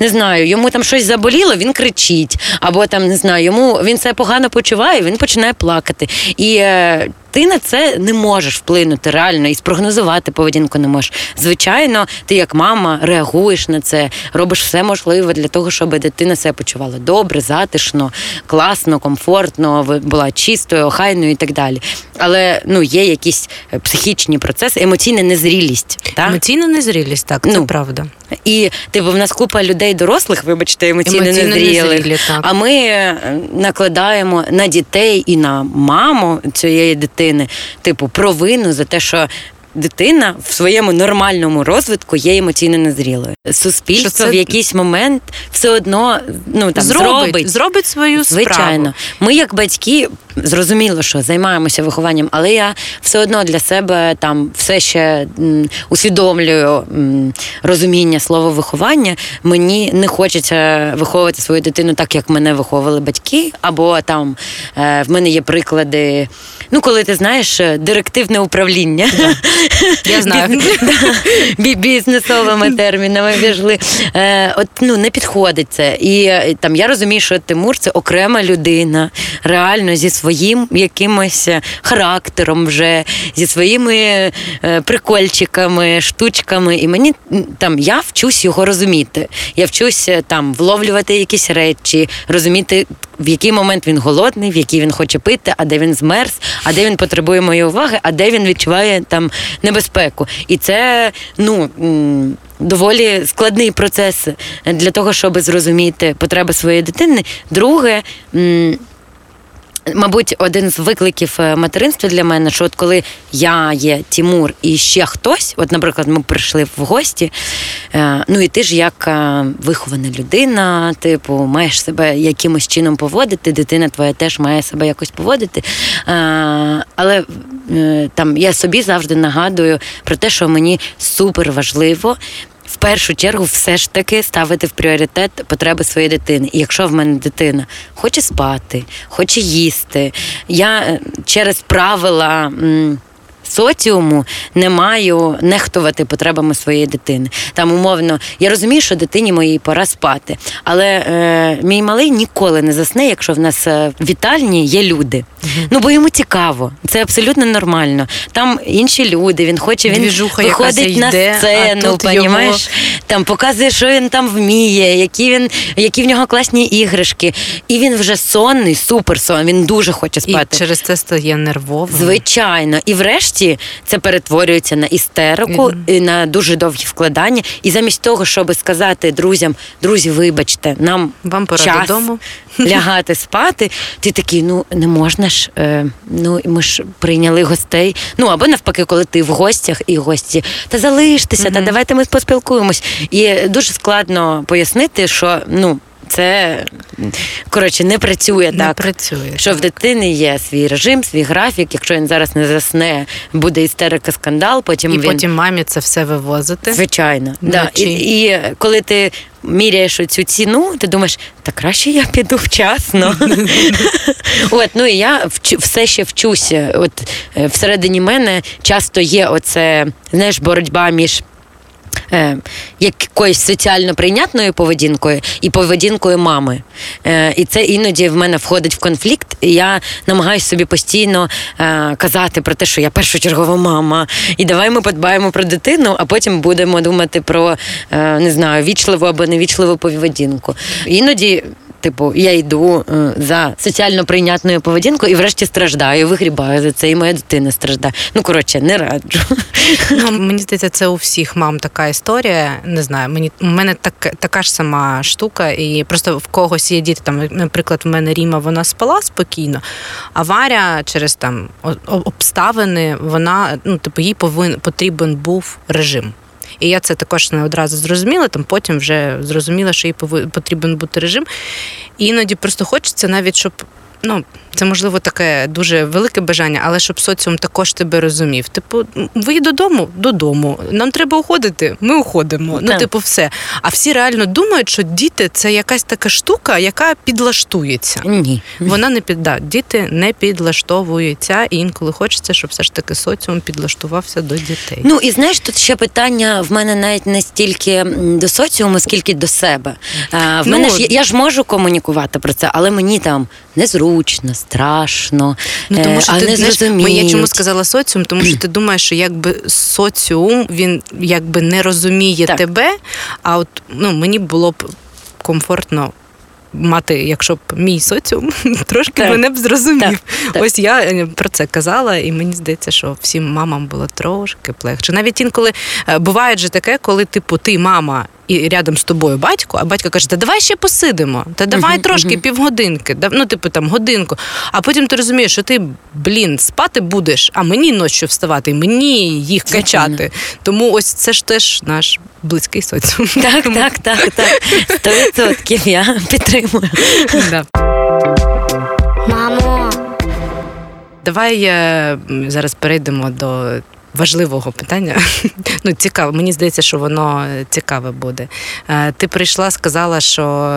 не знаю, йому там щось заболіло, він кричить, або там не знаю, йому він себе погано почуває, він починає плакати. І е, ти на це не можеш вплинути реально і спрогнозувати поведінку не можеш. Звичайно, ти як мама реагуєш на це, робиш все можливе для того, щоб дитина себе почувала добре, затишно, класно, комфортно, була чистою, охайною і так далі. Але ну є якісь е, психічні процеси, емоційна незрілість. Так? Емоційна незрілість, так, це ну, правда. І типу, в нас купа людей дорослих, вибачте, емоційно, емоційно незрілих, а ми е, накладаємо на дітей і на маму цієї дитини, типу, провину за те, що дитина в своєму нормальному розвитку є емоційно незрілою. Суспільство це... в якийсь момент все одно ну там зробить зробить, зробить свою звичайно. Справу. Ми, як батьки, зрозуміло, що займаємося вихованням, але я все одно для себе там все ще м, усвідомлюю м, розуміння слова виховання. Мені не хочеться виховувати свою дитину так, як мене виховували батьки, або там е, в мене є приклади. Ну, коли ти знаєш е, директивне управління. Я знаю. Бізнесовими термінами віжли. Е, от ну не підходить це. І е, там я розумію, що Тимур це окрема людина, реально зі своїм якимось характером, вже зі своїми прикольчиками, штучками. І мені там я вчусь його розуміти. Я вчусь там вловлювати якісь речі, розуміти, в який момент він голодний, в який він хоче пити, а де він змерз, а де він потребує моєї уваги, а де він відчуває там небезпеку. І це ну. Доволі складний процес для того, щоб зрозуміти потреби своєї дитини. Друге, Мабуть, один з викликів е, материнства для мене, що от коли я є Тімур і ще хтось, от, наприклад, ми прийшли в гості, е, ну і ти ж як е, вихована людина, типу, маєш себе якимось чином поводити, дитина твоя теж має себе якось поводити. Але там я собі завжди нагадую про те, що мені супер важливо в першу чергу все ж таки ставити в пріоритет потреби своєї дитини. І якщо в мене дитина хоче спати, хоче їсти, я е, через правила соціуму не маю нехтувати потребами своєї дитини. Там умовно, я розумію, що дитині моїй пора спати, але е, мій малий ніколи не засне, якщо в нас е, в вітальні є люди. Ну бо йому цікаво, це абсолютно нормально. Там інші люди, він хоче, він Двіжуха виходить на йде, сцену, понімаєш? Його... там показує, що він там вміє, які він, які в нього класні іграшки. І він вже сонний, супер сон. Він дуже хоче спати. І Через це стає нервовим. Звичайно, і врешті нарешті це перетворюється на істерику mm-hmm. і на дуже довгі вкладання. І замість того, щоб сказати друзям, друзі, вибачте, нам вам пора час додому лягати спати. Ти такий, ну не можна ж. Е, ну ми ж прийняли гостей. Ну або навпаки, коли ти в гостях і гості, та залиштеся, mm-hmm. та давайте ми поспілкуємось. І дуже складно пояснити, що ну це коротше не працює не так. Працює, що так. в дитини є свій режим, свій графік. Якщо він зараз не засне, буде істерика, скандал. Потім і він... потім мамі це все вивозити. Звичайно, да. І, і коли ти. Міряєш цю ціну, ти думаєш, та краще я піду вчасно. От, ну і я все ще вчуся. От е, всередині мене часто є оце, знаєш, боротьба між е, якоюсь соціально прийнятною поведінкою і поведінкою мами. Е, І це іноді в мене входить в конфлікт. і Я намагаюся собі постійно е, казати про те, що я першочергова мама, і давай ми подбаємо про дитину, а потім будемо думати про е, не знаю, вічливу або невічливу поведінку. Іноді Типу, я йду е, за соціально прийнятною поведінкою і врешті страждаю, вигрібаю за це, і моя дитина страждає. Ну коротше, не раджу. Ну, Мені здається, це у всіх мам така історія. Не знаю, мені у мене так, така ж сама штука, і просто в когось є діти. Там, наприклад, в мене Ріма вона спала спокійно, а Варя через там обставини, вона ну, типу, їй повинен потрібен був режим. І я це також не одразу зрозуміла. Там потім вже зрозуміла, що їй потрібен бути режим. І іноді просто хочеться навіть, щоб ну, це можливо таке дуже велике бажання, але щоб соціум також тебе розумів. Типу, ви додому, додому. Нам треба уходити, ми уходимо. Ну, типу, все. А всі реально думають, що діти це якась така штука, яка підлаштується. Ні. Вона не під да, діти не підлаштовуються, і інколи хочеться, щоб все ж таки соціум підлаштувався до дітей. Ну і знаєш, тут ще питання в мене навіть не стільки до соціуму, скільки до себе. А, В ну, мене ж я ж можу комунікувати про це, але мені там незручно, страшно, Ну, тому е, що а ти не знаєш, зрозуміють. я чому сказала соціум, тому що ти думаєш, що якби соціум він якби не розуміє Так. тебе, а от ну мені було б комфортно. Мати, якщо б мій соціум трошки Так. мене б зрозумів. Так, так. Ось я е, про це казала, і мені здається, що всім мамам було трошки легше. Навіть інколи е, буває же таке, коли типу ти мама і рядом з тобою батько, а батько каже: Та давай ще посидимо, та давай Мгм, трошки мгм. півгодинки, ну типу там годинку. А потім ти розумієш, що ти, блін, спати будеш, а мені ночі вставати, мені їх Звичайно. качати. Тому ось це ж теж наш близький соціум. Так, так, так, так. Сто відсотків я підтримую. Да. Мамо, Давай е, зараз перейдемо до важливого питання. Ну, цікаво, мені здається, що воно е, цікаве буде. Е, Ти прийшла, сказала, що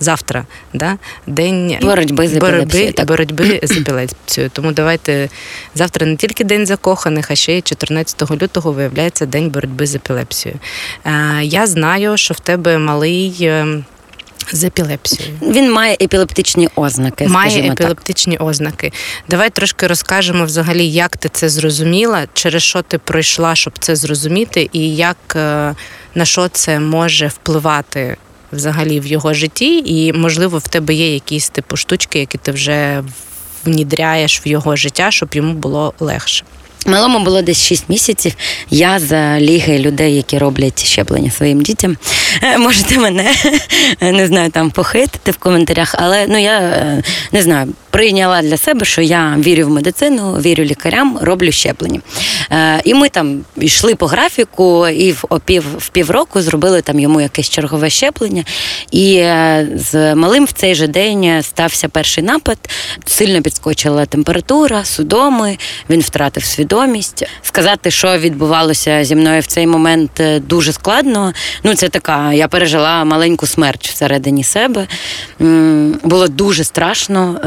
завтра да? день Боротьби з боротьби, боротьби з епілепсією. Тому давайте завтра не тільки день закоханих, а ще й 14 лютого виявляється день боротьби з епілепсією. Е, Я знаю, що в тебе малий е, з епілепсією. Він має епілептичні ознаки. Має скажімо так. епілептичні ознаки. Давай трошки розкажемо взагалі, як ти це зрозуміла, через що ти пройшла, щоб це зрозуміти, і як е, на що це може впливати взагалі в його житті, і можливо в тебе є якісь типу штучки, які ти вже внідряєш в його життя, щоб йому було легше. Малому було десь 6 місяців. Я за ліги людей, які роблять щеплення своїм дітям. Е, Можете мене не знаю там похитити в коментарях, але ну я е, не знаю, прийняла для себе, що я вірю в медицину, вірю лікарям, роблю щеплення. Е, І ми там йшли по графіку, і в опів в півроку зробили там йому якесь чергове щеплення. І е, з малим в цей же день стався перший напад. Сильно підскочила температура, судоми. Він втратив свідомість. Сказати, що відбувалося зі мною в цей момент, е, дуже складно. Ну, це така, я пережила маленьку смерть всередині себе. Було дуже страшно.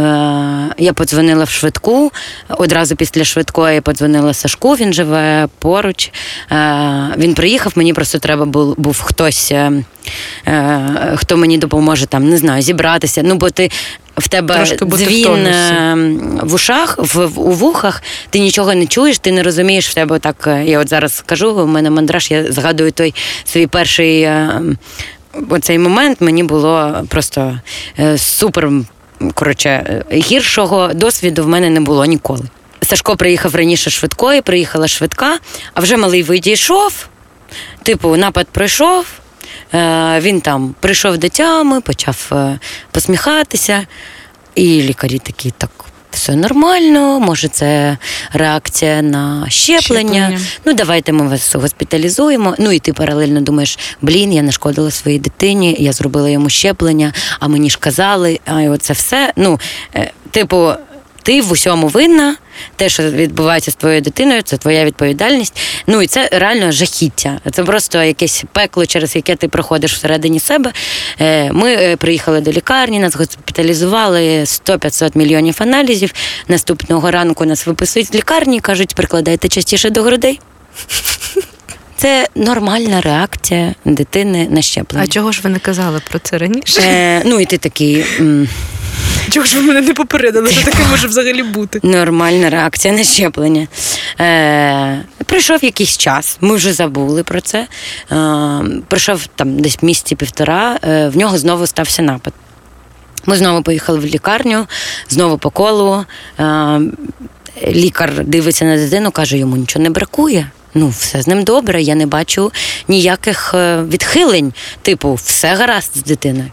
Я подзвонила в швидку. Одразу після швидкої подзвонила Сашку, він живе поруч. Е, Він приїхав, мені просто треба був, був хтось, е, е, хто мені допоможе там, не знаю, зібратися. Ну, бо ти в тебе Трошки в дзвін е, в ушах, в, в, у вухах, ти нічого не чуєш, ти не розумієш в тебе так. Я от зараз скажу, у мене мандраж, я згадую той свій перший. Оцей момент мені було просто супер. Коротше, е, гіршого досвіду в мене не було ніколи. Сашко приїхав раніше швидкої, приїхала швидка, а вже малий відійшов. Типу, напад пройшов. Е, він там прийшов до тями, почав е, посміхатися. І лікарі такі, так, все нормально, може, це реакція на щеплення. Щеплення. Ну, давайте ми вас госпіталізуємо. Ну і ти паралельно думаєш, блін, я нашкодила своїй дитині, я зробила йому щеплення, а мені ж казали, а і оце все. Ну, е, типу, ти в усьому винна. Те, що відбувається з твоєю дитиною, це твоя відповідальність. Ну і це реально жахіття. Це просто якесь пекло, через яке ти проходиш всередині себе. Е, Ми е, приїхали до лікарні, нас госпіталізували 100-500 мільйонів аналізів. Наступного ранку нас виписують з лікарні кажуть, прикладайте частіше до грудей. Це нормальна реакція дитини на щеплення. А чого ж ви не казали про це раніше? Е, ну і ти такий. Чого ж ви мене не попередили? Що таке може взагалі бути? Нормальна реакція на щеплення. Е, прийшов якийсь час, ми вже забули про це. Е, прийшов там десь місяці півтора, е, в нього знову стався напад. Ми знову поїхали в лікарню, знову по колу. Е, лікар дивиться на дитину, каже, йому нічого не бракує. Ну, все з ним добре, я не бачу ніяких е, відхилень. Типу, все гаразд з дитиною.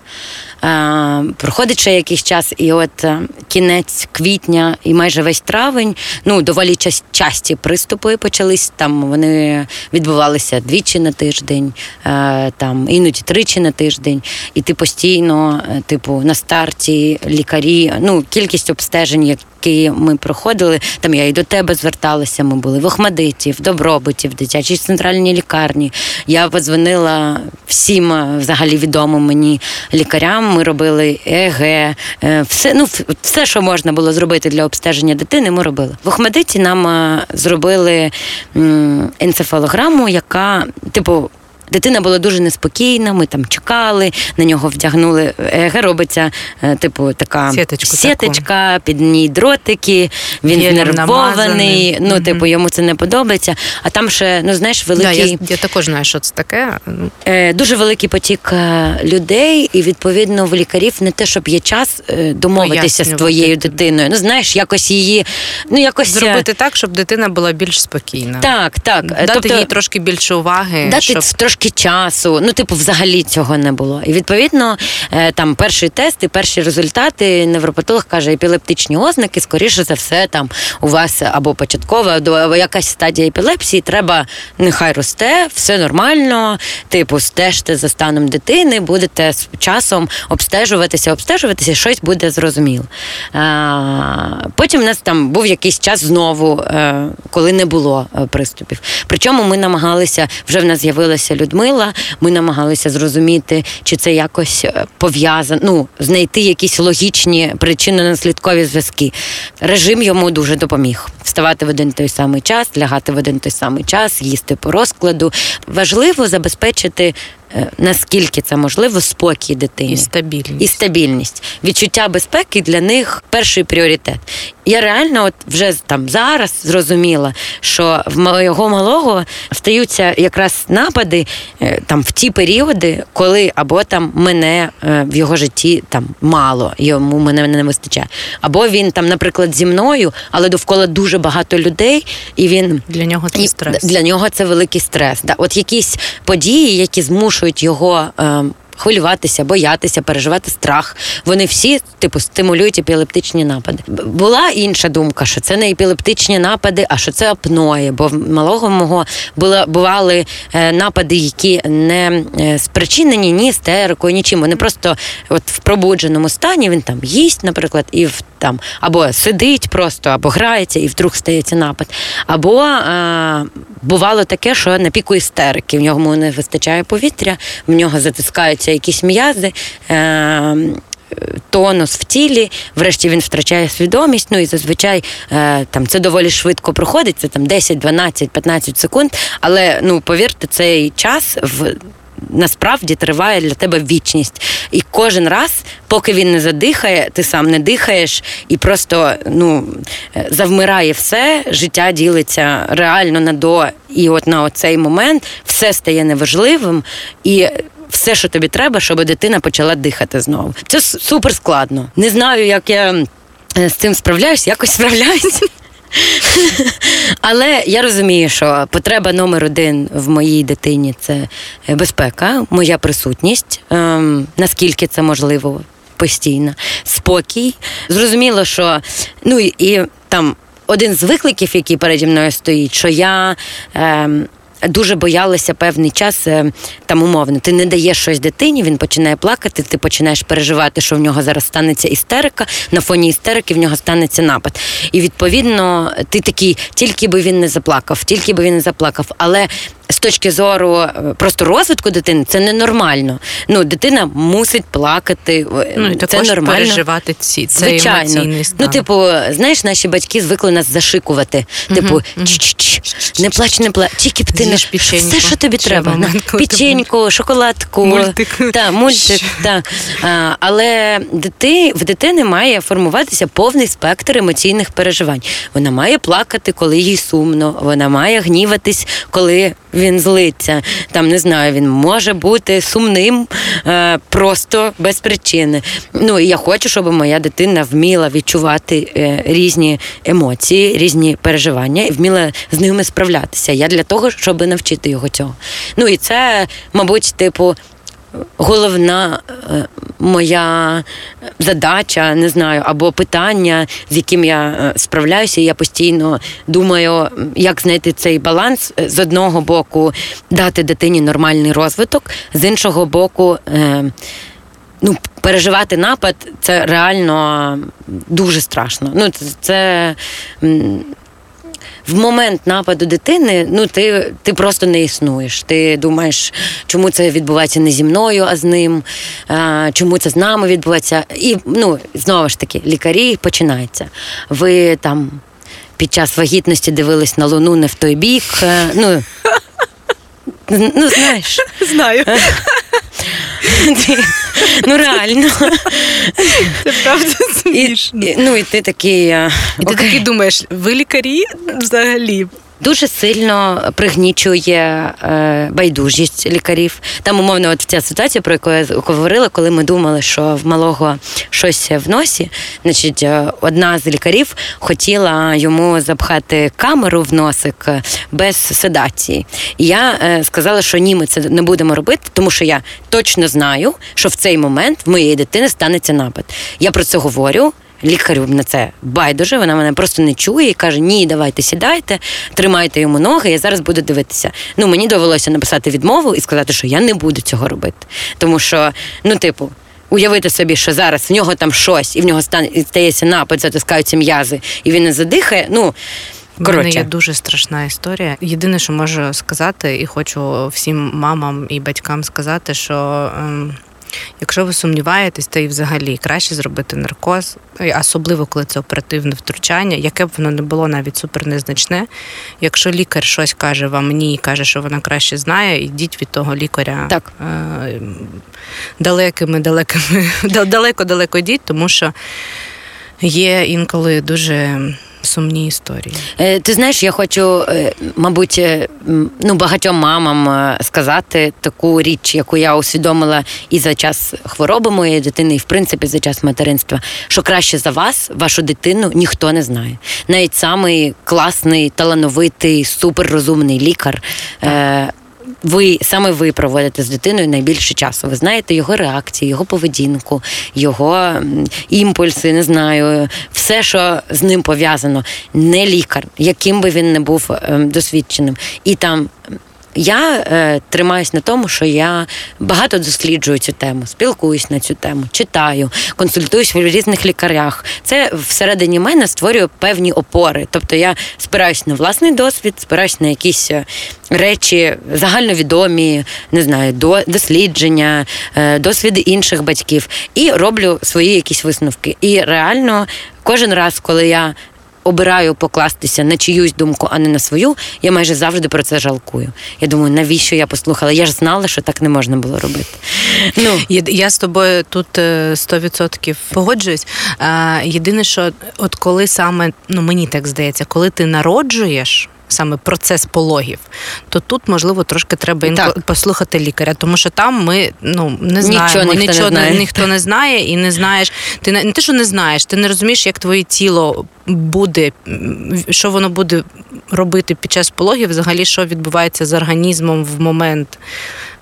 Е, проходить ще якийсь час, і от е, кінець квітня і майже весь травень, ну, доволі час, часті приступи почались. Там вони відбувалися двічі на тиждень, е, там іноді тричі на тиждень. І ти постійно, типу, на старті лікарі, ну, кількість обстежень, які ми проходили, там я і до тебе зверталася. Ми були в Охмадиті, в Добробуті, в дитячій центральній лікарні. Я подзвонила всім взагалі відомим мені лікарям. Ми робили ЕГ, е, все, ну, все, що можна було зробити для обстеження дитини, ми робили. В Охмедиті нам е, зробили енцефалограму, яка, типу, Дитина була дуже неспокійна, ми там чекали, на нього вдягнули. ЕГ робиться, е, типу, така Сіточку сіточка, під ній дротики, він Гелем знервований. намазаний. Ну, Мгм. типу, йому це не подобається. А там ще, ну знаєш, Да, я, я також знаю, що це таке. Ну, Е, Дуже великий потік е, людей, і відповідно в лікарів не те, щоб є час е, домовитися з твоєю дитиною. Ну знаєш, якось її, ну якось Зробити так, щоб дитина була більш спокійна. так, так. Дати їй трошки більше уваги. Дати щоб... ц- трошки часу. Ну, типу, взагалі цього не було. І відповідно, е, там перший тест і перші результати невропатолог каже, епілептичні ознаки, скоріше за все, там у вас або початкова, або якась стадія епілепсії, треба нехай росте, все нормально. Типу, стежте за станом дитини, будете з часом обстежуватися, обстежуватися, щось буде зрозуміло. А, потім у нас там був якийсь час знову, е, коли не було е, приступів. Причому ми намагалися, вже в нас з'явилася Людмила, ми намагалися зрозуміти, чи це якось е, пов'язано, ну, знайти якісь логічні причинно-наслідкові зв'язки. Режим йому дуже допоміг. Вставати в один той самий час, лягати в один той самий час, їсти по розкладу. Важливо забезпечити, наскільки це можливо, спокій дитині І стабільність. і стабільність. Відчуття безпеки для них перший пріоритет. Я реально, от вже там зараз зрозуміла, що в моєго малого стаються якраз напади е, там в ті періоди, коли або там мене е, в його житті там мало, йому мене не вистачає, або він там, наприклад, зі мною, але довкола дуже багато людей, і він Для нього це і стрес. Для нього це великий стрес. Да. От якісь події, які змушують його. Хвилюватися, боятися, переживати страх. Вони всі, типу, стимулюють епілептичні напади. Була інша думка, що це не епілептичні напади, а що це апної. Бо в малого мого була, бували е, напади, які не е, спричинені ні істерикою, нічим. Вони просто от в пробудженому стані він там їсть, наприклад, і в там або сидить просто, або грається, і вдруг стається напад. Або е, бувало таке, що на піку істерики в нього не вистачає повітря, в нього затискаються якісь м'язи. Е, Тонус в тілі, врешті він втрачає свідомість. Ну і зазвичай е, там це доволі швидко проходить. Це там 10, 12, 15 секунд. Але ну повірте, цей час в насправді триває для тебе вічність. І кожен раз, поки він не задихає, ти сам не дихаєш, і просто ну, е, завмирає все, життя ділиться реально на до. І от на оцей момент все стає неважливим. І все, що тобі треба, щоб дитина почала дихати знову. Це супер складно. Не знаю, як я е, з цим справляюсь, якось справляюсь. Але я розумію, що потреба номер один в моїй дитині це безпека, моя присутність, ем, наскільки це можливо постійно, спокій. Зрозуміло, що ну і там один з викликів, який переді мною стоїть, що я. Ем, Дуже боялися певний час, е, там умовно, ти не даєш щось дитині, він починає плакати, ти починаєш переживати, що в нього зараз станеться істерика. На фоні істерики в нього станеться напад. І відповідно, ти такий, тільки би він не заплакав, тільки би він не заплакав. Але з точки зору е, просто розвитку дитини, це ненормально. Ну, дитина мусить плакати. е, Ну, і це нормально. переживати ці цей Звичайно. емоційний стан. Ну, типу, знаєш, наші батьки звикли нас зашикувати. Типу, «Ч-ч-ч, не плач, не плач, тільки б ти не все, що тобі треба. Печеньку, шоколадку, Мультик. Та, мультик, та. А, але дити, в дитини має формуватися повний спектр емоційних переживань. Вона має плакати, коли їй сумно, вона має гніватись, коли він злиться. Там не знаю, він може бути сумним е, просто без причини. Ну і я хочу, щоб моя дитина вміла відчувати е, різні емоції, різні переживання і вміла з ними справлятися. Я для того, щоб навчити його цього. Ну і це, мабуть, типу. Головна е, моя задача, не знаю, або питання, з яким я е, справляюся. Я постійно думаю, як знайти цей баланс Е, з одного боку, дати дитині нормальний розвиток, з іншого боку, ну, переживати напад це реально дуже страшно. Ну, це, в момент нападу дитини, ну ти, ти просто не існуєш. Ти думаєш, чому це відбувається не зі мною, а з ним, а, чому це з нами відбувається. І ну, знову ж таки, лікарі починається. Ви там під час вагітності дивились на луну не в той бік. е, Ну, ну знаєш. Знаю. Ну реально. Це правда І, і, ну і ти такий. е, І ти такий думаєш, ви лікарі взагалі? Дуже сильно пригнічує е, байдужість лікарів. Там, умовно, от ця ситуація, про яку я говорила, коли ми думали, що в малого щось в носі, значить, е, одна з лікарів хотіла йому запхати камеру в носик е, без седації. І я сказала, що ні, ми це не будемо робити, тому що я точно знаю, що в цей момент в моєї дитини станеться напад. Я про це говорю. Лікарю на це байдуже, вона мене просто не чує і каже: Ні, давайте сідайте, тримайте йому ноги, я зараз буду дивитися. Ну мені довелося написати відмову і сказати, що я не буду цього робити. Тому що, ну, типу. Уявити собі, що зараз в нього там щось, і в нього стається напад, затискаються м'язи, і він не задихає. Ну У мене є дуже страшна історія. Єдине, що можу сказати, і хочу всім мамам і батькам сказати, що. ем, Якщо ви сумніваєтесь, то і взагалі краще зробити наркоз, особливо коли це оперативне втручання, яке б воно не було навіть супер незначне. Якщо лікар щось каже вам ні і каже, що вона краще знає, йдіть від того лікаря Так. е, далекими, далекими, далеко-далеко йдіть, тому що є інколи дуже сумні історії. Е, Ти знаєш, я хочу, е, мабуть, е, ну багатьом мамам сказати таку річ, яку я усвідомила і за час хвороби моєї дитини, і в принципі за час материнства, що краще за вас, вашу дитину, ніхто не знає. Навіть самий класний, талановитий, суперрозумний лікар. Ви саме ви проводите з дитиною найбільше часу. Ви знаєте його реакції, його поведінку, його імпульси, не знаю, все, що з ним пов'язано. Не лікар, яким би він не був ем, досвідченим. І там я е, тримаюсь на тому, що я багато досліджую цю тему, спілкуюсь на цю тему, читаю, консультуюсь в різних лікарях. Це всередині мене створює певні опори. Тобто я спираюсь на власний досвід, спираюсь на якісь е, речі загальновідомі, не знаю, до, дослідження, е, досвіди інших батьків і роблю свої якісь висновки. І реально кожен раз, коли я обираю покластися на чиюсь думку, а не на свою, я майже завжди про це жалкую. Я думаю, навіщо я послухала? Я ж знала, що так не можна було робити. Ну, Я, з тобою тут сто 100% погоджуюсь. Е, Єдине, що от коли саме, ну мені так здається, коли ти народжуєш. Саме процес пологів, то тут можливо трошки треба інколи послухати лікаря, тому що там ми ну не Нічого ніхто, ніхто не знає. ніхто не знає і не знаєш. Ти не, не те, що не знаєш, ти не розумієш, як твоє тіло буде, що воно буде робити під час пологів, взагалі, що відбувається з організмом в момент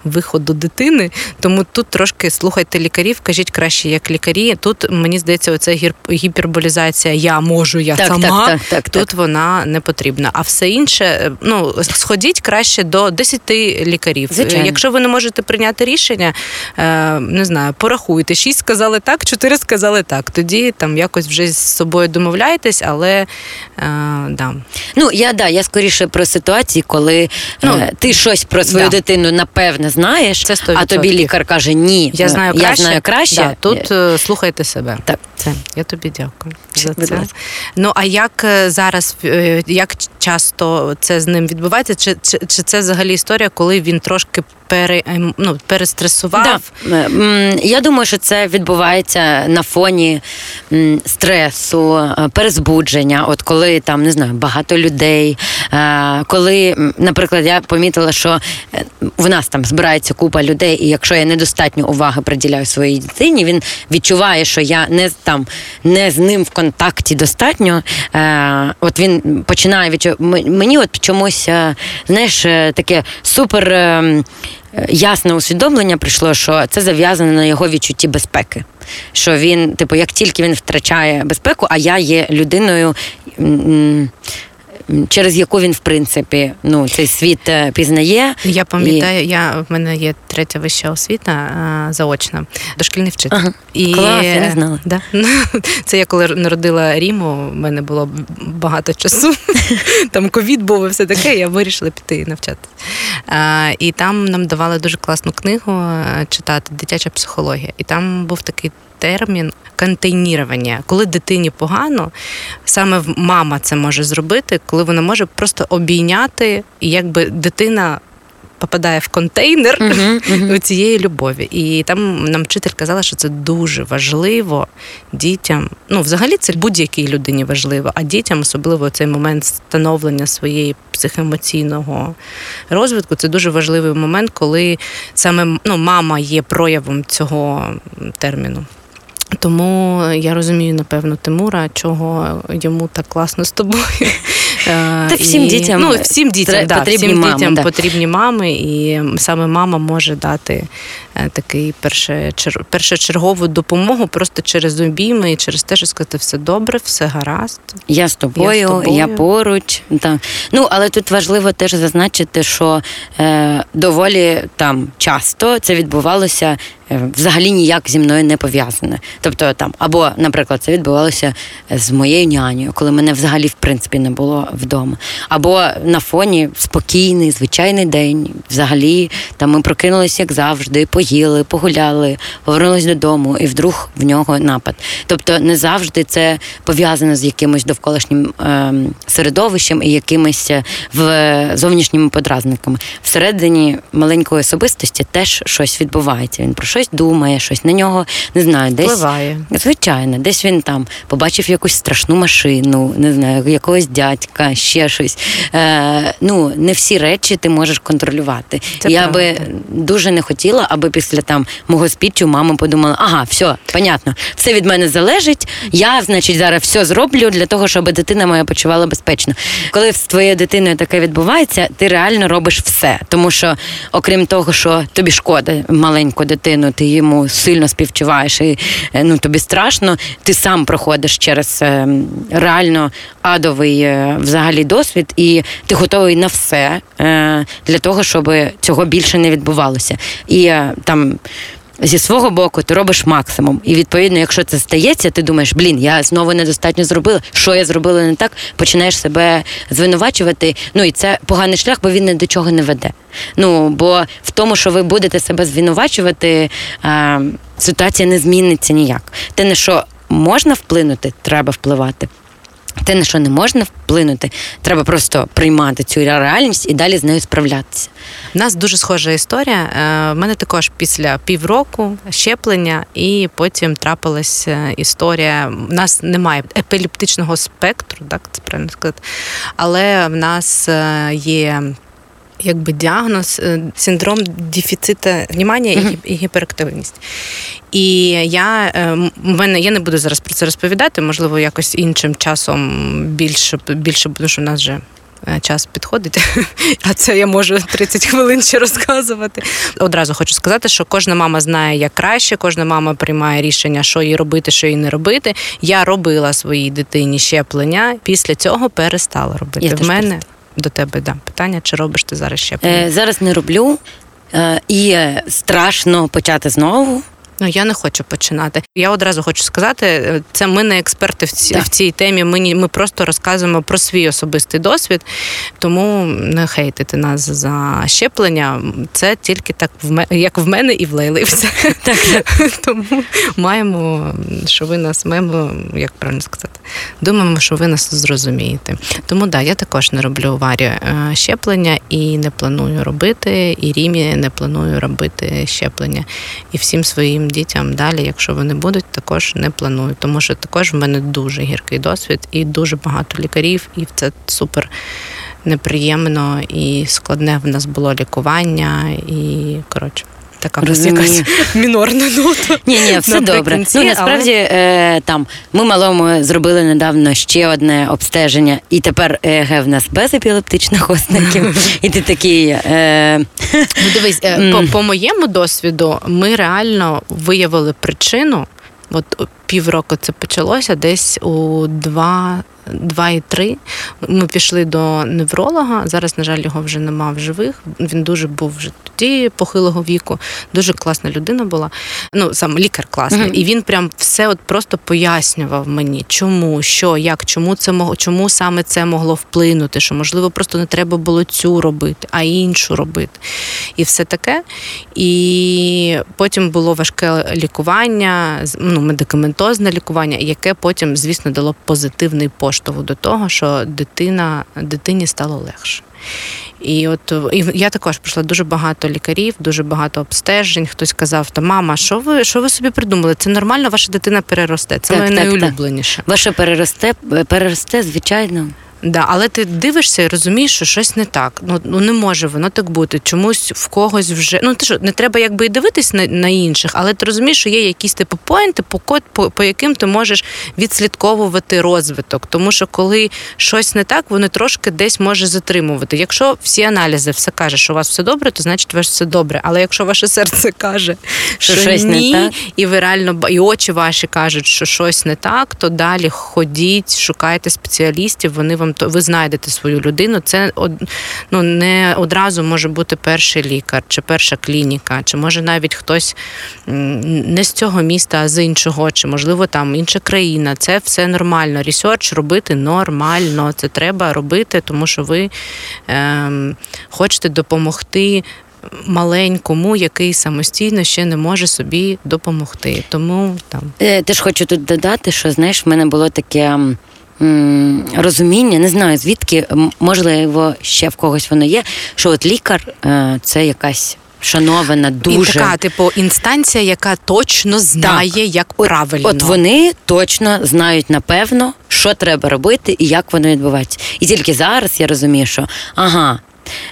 виходу дитини. Тому тут трошки слухайте лікарів, кажіть краще, як лікарі. Тут мені здається, оця гіперболізація я можу, я Так, сама. так, так, так, тут так. вона не потрібна. А все інше, ну сходіть краще до 10 лікарів. Звичайно. Якщо ви не можете прийняти рішення, е, не знаю, порахуйте. Шість сказали так, чотири сказали так. Тоді там якось вже з собою домовляєтесь, але е, да. ну я да, я скоріше про ситуації, коли Ну, е, ти щось про свою да. дитину напевне знаєш, Це 100%. а тобі лікар каже ні. Я е, знаю я краще. знаю краще. Да, тут е, слухайте себе. Так. Це я тобі дякую за Будь це. ласка. Ну а як е, зараз, е, як часто це з ним відбувається? Чи, чи, чи це взагалі історія, коли він трошки пере, ем, ну, перестресував? Да. Я думаю, що це відбувається на фоні стресу, перезбудження. От коли там не знаю, багато людей. Коли, наприклад, я помітила, що в нас там збирається купа людей, і якщо я недостатньо уваги приділяю своїй дитині, він відчуває, що я не там не з ним в контакті достатньо. Е, От він починає відчувати. Мені от чомусь, е, знаєш, е, таке супер. е, Ясне усвідомлення прийшло, що це зав'язано на його відчутті безпеки. Що він, типу, як тільки він втрачає безпеку, а я є людиною, м, м, через яку він, в принципі, ну, цей світ е, пізнає. Я пам'ятаю, я в мене є третя вища освіта заочна, дошкільний вчитель. Ага. І, Клас, я не знала. Да. Це я коли народила Ріму, в мене було багато часу. Там ковід був і все таке, я вирішила піти навчатися. І там нам давали дуже класну книгу е, читати Дитяча психологія. І там був такий термін контейнірування. Коли дитині погано, саме мама це може зробити, коли вона може просто обійняти, і якби дитина попадає в контейнер Мгм, мгм. цієї любові. І там нам вчитель казала, що це дуже важливо дітям. Ну, взагалі, це будь-якій людині важливо, а дітям, особливо цей момент становлення своєї психоемоційного розвитку, це дуже важливий момент, коли саме ну, мама є проявом цього терміну. Тому я розумію, напевно, Тимура, чого йому так класно з тобою. Та всім дітям ну, всім дітям, да, потрібні всім мами, дітям да. потрібні мами, і саме мама може дати е, такий першечер- першочергову допомогу просто через обійми і через те, що сказати, все добре, все гаразд. Я з тобою, Я я, з тобою. поруч. Так. Ну, але тут важливо теж зазначити, що е, доволі там часто це відбувалося е, взагалі ніяк зі мною не пов'язане. Тобто там, або, наприклад, це відбувалося з моєю нянею, коли мене взагалі в принципі не було вдома. Або на фоні спокійний, звичайний день. Взагалі, там ми прокинулися, як завжди, поїли, погуляли, повернулися додому, і вдруг в нього напад. Тобто не завжди це пов'язано з якимось довколишнім ем, середовищем і якимись е, в зовнішніми подразниками. Всередині маленької особистості теж щось відбувається. Він про щось думає, щось на нього не знаю, десь Впливає. Звичайно, десь він там побачив якусь страшну машину, не знаю, якогось дядька, ще щось. Е, ну, не всі речі ти можеш контролювати. Це Я правда. би дуже не хотіла, аби після там мого спічу мама подумала: ага, все, понятно, все від мене залежить. Я, значить, зараз все зроблю для того, щоб дитина моя почувала безпечно. Коли з твоєю дитиною таке відбувається, ти реально робиш все. Тому що, окрім того, що тобі шкода маленьку дитину, ти йому сильно співчуваєш і е, ну тобі страшно, ти сам проходиш через е, реально адовий е, взагалі досвід, і ти готовий на все для того, щоб цього більше не відбувалося. І там. Зі свого боку ти робиш максимум. І відповідно, якщо це стається, ти думаєш, блін, я знову недостатньо зробила. Що я зробила не так, починаєш себе звинувачувати. Ну і це поганий шлях, бо він ні до чого не веде. Ну бо в тому, що ви будете себе звинувачувати, ситуація не зміниться ніяк. Те, на що можна вплинути, треба впливати. Те, на що не можна вплинути, треба просто приймати цю реальність і далі з нею справлятися. У нас дуже схожа історія. Е, В мене також після півроку щеплення, і потім трапилася історія. У нас немає епілептичного спектру, так це правильно сказати, але в нас е, є. Якби діагноз е, синдром дефіцита внимання і гіп- і гіперактивність. І я е, мене я не буду зараз про це розповідати, можливо, якось іншим часом більше більше, тому що в нас вже е, час підходить, а це я можу 30 хвилин ще розказувати. Одразу хочу сказати, що кожна мама знає як краще, кожна мама приймає рішення, що їй робити, що їй не робити. Я робила своїй дитині щеплення, після цього перестала робити. Я в мене. До тебе да, питання, чи робиш ти зараз ще? Е, зараз не роблю. Е, і страшно почати знову. Ну я не хочу починати. Я одразу хочу сказати, е, це ми не експерти в, ці, Так. в цій темі. Ми ми просто розказуємо про свій особистий досвід. Тому не хейтити нас за щеплення. Це тільки так в ме- як в мене і в Лейли. і Все. Тому маємо, що ви нас маємо, як правильно сказати, думаємо, що ви нас зрозумієте. Тому да, я також не роблю варі е, щеплення і не планую робити, і Рімі не планую робити щеплення. І всім своїм дітям далі, якщо вони будуть, також не планую. Тому що також в мене дуже гіркий досвід і дуже багато лікарів, і це супер неприємно і складне в нас було лікування, і коротше. Така в якась мінорна нота. Ні, ні, все добре. Ну насправді е, там ми малому зробили недавно ще одне обстеження, і тепер ЕГ в нас без епілептичних ознаків. І ти такий. Е, Ну, дивись, е, по, по моєму досвіду, ми реально виявили причину. От півроку це почалося, десь у 2, 2 і 3 ми пішли до невролога. Зараз, на жаль, його вже нема в живих. Він дуже був вже тоді похилого віку. Дуже класна людина була. Ну, сам лікар класний. Мгм. І він прям все от просто пояснював мені, чому, що, як, чому це могло, чому саме це могло вплинути, що можливо просто не треба було цю робити, а іншу робити. І все таке. І потім було важке лікування, ну, медикаментозне лікування, яке потім, звісно, дало позитивний поштовх до того, що дитина, дитині стало легше. І от і я також пройшла дуже багато лікарів, дуже багато обстежень. Хтось казав, то мама, що ви що ви собі придумали? Це нормально, ваша дитина переросте. Це Так, моє так, так. найулюбленіше. Ваше переросте, переросте, звичайно. Да, але ти дивишся і розумієш, що щось не так. Ну ну не може воно так бути. Чомусь в когось вже ну ти що не треба якби і дивитись на, на інших, але ти розумієш, що є якісь типу поінти, по, по, по яким ти можеш відслідковувати розвиток. Тому що коли щось не так, воно трошки десь може затримувати. Якщо всі аналізи все каже, що у вас все добре, то значить у вас все добре. Але якщо ваше серце каже, Що що, щось не так. і ви реально і очі ваші кажуть, що щось не так, то далі ходіть, шукайте спеціалістів. Вони вам то ви знайдете свою людину. Це ну, не одразу може бути перший лікар чи перша клініка, чи може навіть хтось не з цього міста, а з іншого, чи можливо там інша країна. Це все нормально. Ресерч робити нормально. Це треба робити, тому що ви ем, хочете допомогти маленькому, який самостійно ще не може собі допомогти. Тому там Е, Теж хочу тут додати, що знаєш, в мене було таке розуміння, не знаю звідки, можливо, ще в когось воно є, що от лікар е, це якась шанована, і дуже. така, типу, інстанція, яка точно знає, як правильно. От вони точно знають напевно, що треба робити і як воно відбувається. І тільки зараз я розумію, що ага.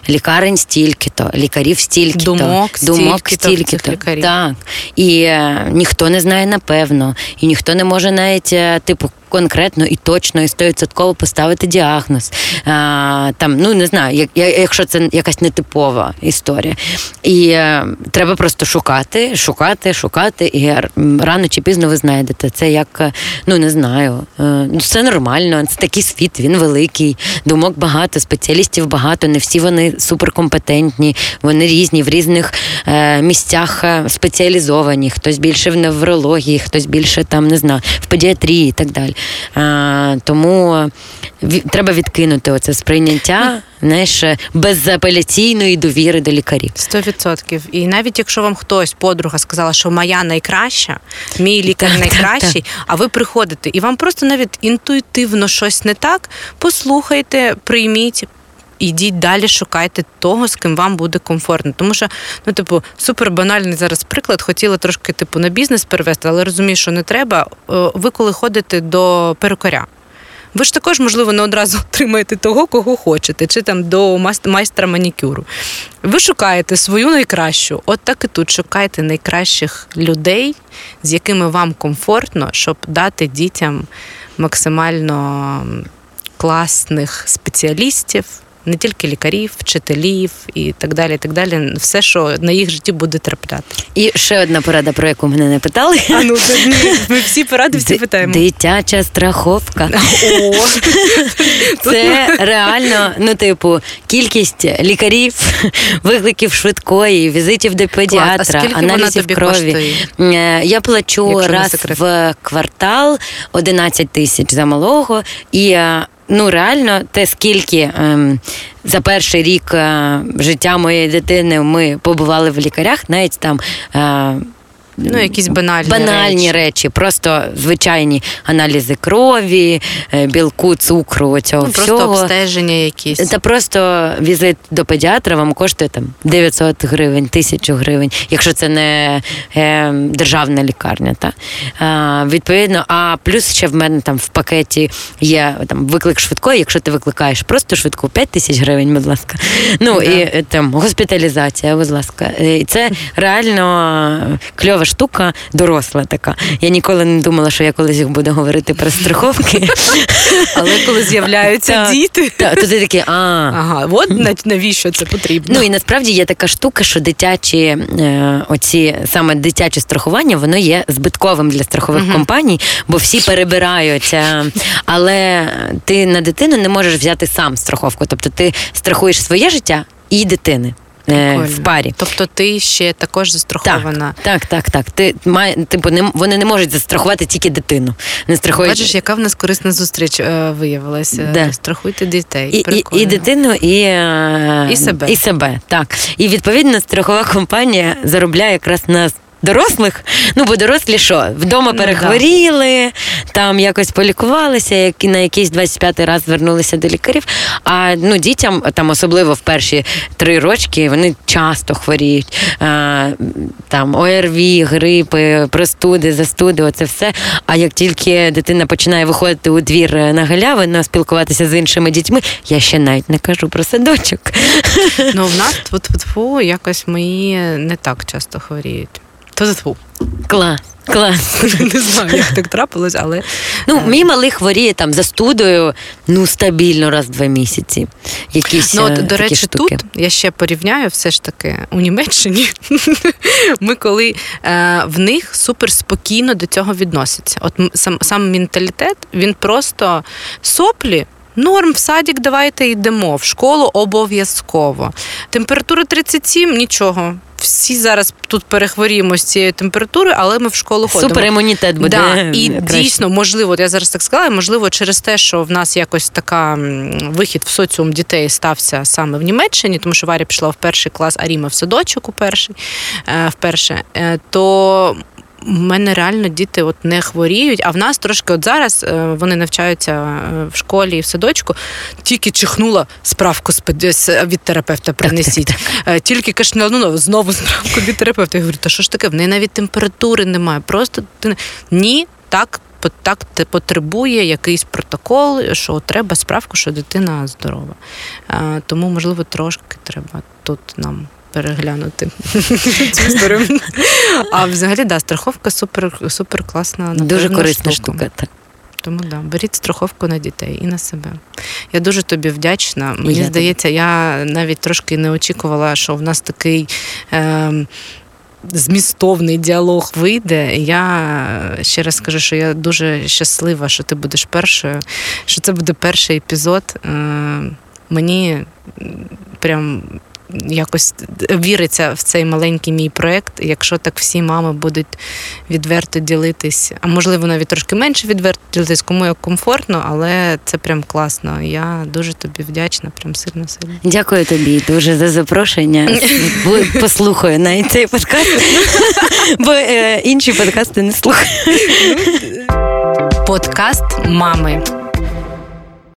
Лікарень стільки-то, лікарів стільки-то, Думок думок стільки-то стільки-то. Так. І е, ніхто не знає напевно, і ніхто не може навіть, е, типу, конкретно і точно, і стовідсотково поставити діагноз. А, там, ну не знаю, як, якщо це якась нетипова історія. І е, треба просто шукати, шукати, шукати, і рано чи пізно ви знайдете. Це як, е, ну не знаю, е, ну все нормально, це такий світ, він великий, думок багато, спеціалістів багато, не всі вони суперкомпетентні, вони різні в різних е, місцях спеціалізовані. Хтось більше в неврології, хтось більше там не знаю, в педіатрії і так далі. Е, тому треба відкинути оце сприйняття, знаєш, е, безапеляційної довіри до лікарів. Сто відсотків. І навіть якщо вам хтось, подруга, сказала, що моя найкраща, мій лікар Так, так, найкращий, а ви приходите, і вам просто навіть інтуїтивно щось не так, послухайте, прийміть. Ідіть далі, шукайте того, з ким вам буде комфортно. Тому що, ну, типу, супер банальний зараз приклад. Хотіла трошки, типу, на бізнес перевести, але розумію, що не треба. Е, Ви коли ходите до перукаря, ви ж також, можливо, не одразу отримаєте того, кого хочете, чи там до майстра манікюру. Ви шукаєте свою найкращу. От так і тут шукайте найкращих людей, з якими вам комфортно, щоб дати дітям максимально класних спеціалістів. Не тільки лікарів, вчителів і так далі. і так далі. Все, що на їх житті буде трапляти. І ще одна порада, про яку мене не питали. А ну ми всі поради всі Ди- питаємо. Дитяча страховка. О, Це реально, ну, типу, кількість лікарів, викликів швидкої, візитів до педіатра, вона аналізів тобі крові. коштує? Е, Я плачу Якщо раз в квартал 11 тисяч за малого. І е, ну реально, те, скільки ем, за перший рік е, життя моєї дитини ми побували в лікарях, навіть там. е, Ну, якісь банальні, банальні речі. речі. просто звичайні аналізи крові, е, білку, цукру, цього Ну, просто всього. обстеження якісь. Та просто візит до педіатра вам коштує там 900 гривень, 1000 гривень, якщо це не е, державна лікарня. Та? А, відповідно, а плюс ще в мене там в пакеті є там виклик швидкої, якщо ти викликаєш просто швидку 5 тисяч гривень, будь ласка. Ну Да. і е, там госпіталізація, будь ласка. Е, І це реально кльова штука, доросла така. Я ніколи не думала, що я колись їх буду говорити про страховки. Але коли з'являються діти. То ти такий, а. Ага, от навіщо це потрібно? Ну і насправді є така штука, що дитячі е, оці саме дитяче страхування, воно є збитковим для страхових компаній, бо всі перебираються. Але ти на дитину не можеш взяти сам страховку. Тобто ти страхуєш своє життя і дитини. Е, Прикольно. В парі. Тобто ти ще також застрахована. Так, так, так. Ти має, типу, не, вони не можуть застрахувати тільки дитину. Не страхують Бачиш, яка в нас корисна зустріч е, виявилася. Да. Страхуйте дітей. І, і, і дитину, і, е, І себе. і себе. Так. І відповідно страхова компанія заробляє якраз на дорослих. Ну, бо дорослі що? Вдома Ну, перехворіли, там якось полікувалися, які на якийсь 25-й раз звернулися до лікарів. А ну, дітям, там, особливо в перші три рочки, вони часто хворіють. А, там ОРВІ, грипи, простуди, застуди, оце все. А як тільки дитина починає виходити у двір на галявину, спілкуватися з іншими дітьми, я ще навіть не кажу про садочок. Ну, в нас тьфу-тьфу-тьфу, якось мої не так часто хворіють. Тьфу-тьфу. Клас, клас. Не знаю, як так трапилось, але Ну, мій малий хворіє там застудою, ну, стабільно раз в два місяці. Якісь Ну, е, от, до такі речі, штуки. тут я ще порівняю все ж таки у Німеччині. Ми коли е, в них супер спокійно до цього відносяться. От сам, сам менталітет, він просто соплі. Норм, в садик давайте йдемо, в школу обов'язково. Температура 37, нічого. Всі зараз тут перехворіємо з цієї температури, але ми в школу ходимо. Суперімунітет буде. Да, і краще. дійсно, можливо, я зараз так сказала, можливо, через те, що в нас якось така вихід в соціум дітей стався саме в Німеччині, тому що Варя пішла в перший клас, а Ріма в садочок у перший е, вперше, е, то. У мене реально діти от не хворіють, а в нас трошки от зараз е, вони навчаються е, в школі і в садочку. Тільки чихнула справку від терапевта принесіть. Е, Тільки кашлянула, ну знову справку від терапевта. Я говорю, та що ж таке? В неї навіть температури немає. Просто дитина- ні, так. Так потребує якийсь протокол, що треба справку, що дитина здорова. Тому, можливо, трошки треба тут нам переглянути цю історію. А взагалі, да, страховка супер, супер класна. Дуже корисна штука. Так. Тому да, беріть страховку на дітей і на себе. Я дуже тобі вдячна. Мені я здається, я навіть трошки не очікувала, що в нас такий. Е- Змістовний діалог вийде. Я ще раз скажу, що я дуже щаслива, що ти будеш першою, що це буде перший епізод. Е, Мені прям якось віриться в цей маленький мій проект. Якщо так всі мами будуть відверто ділитись, а можливо навіть трошки менше відверто ділитись, кому як комфортно, але це прям класно. Я дуже тобі вдячна, прям сильно сильно. Дякую тобі дуже за запрошення. Послухаю навіть цей подкаст, бо е, інші подкасти не слухаю. Подкаст мами.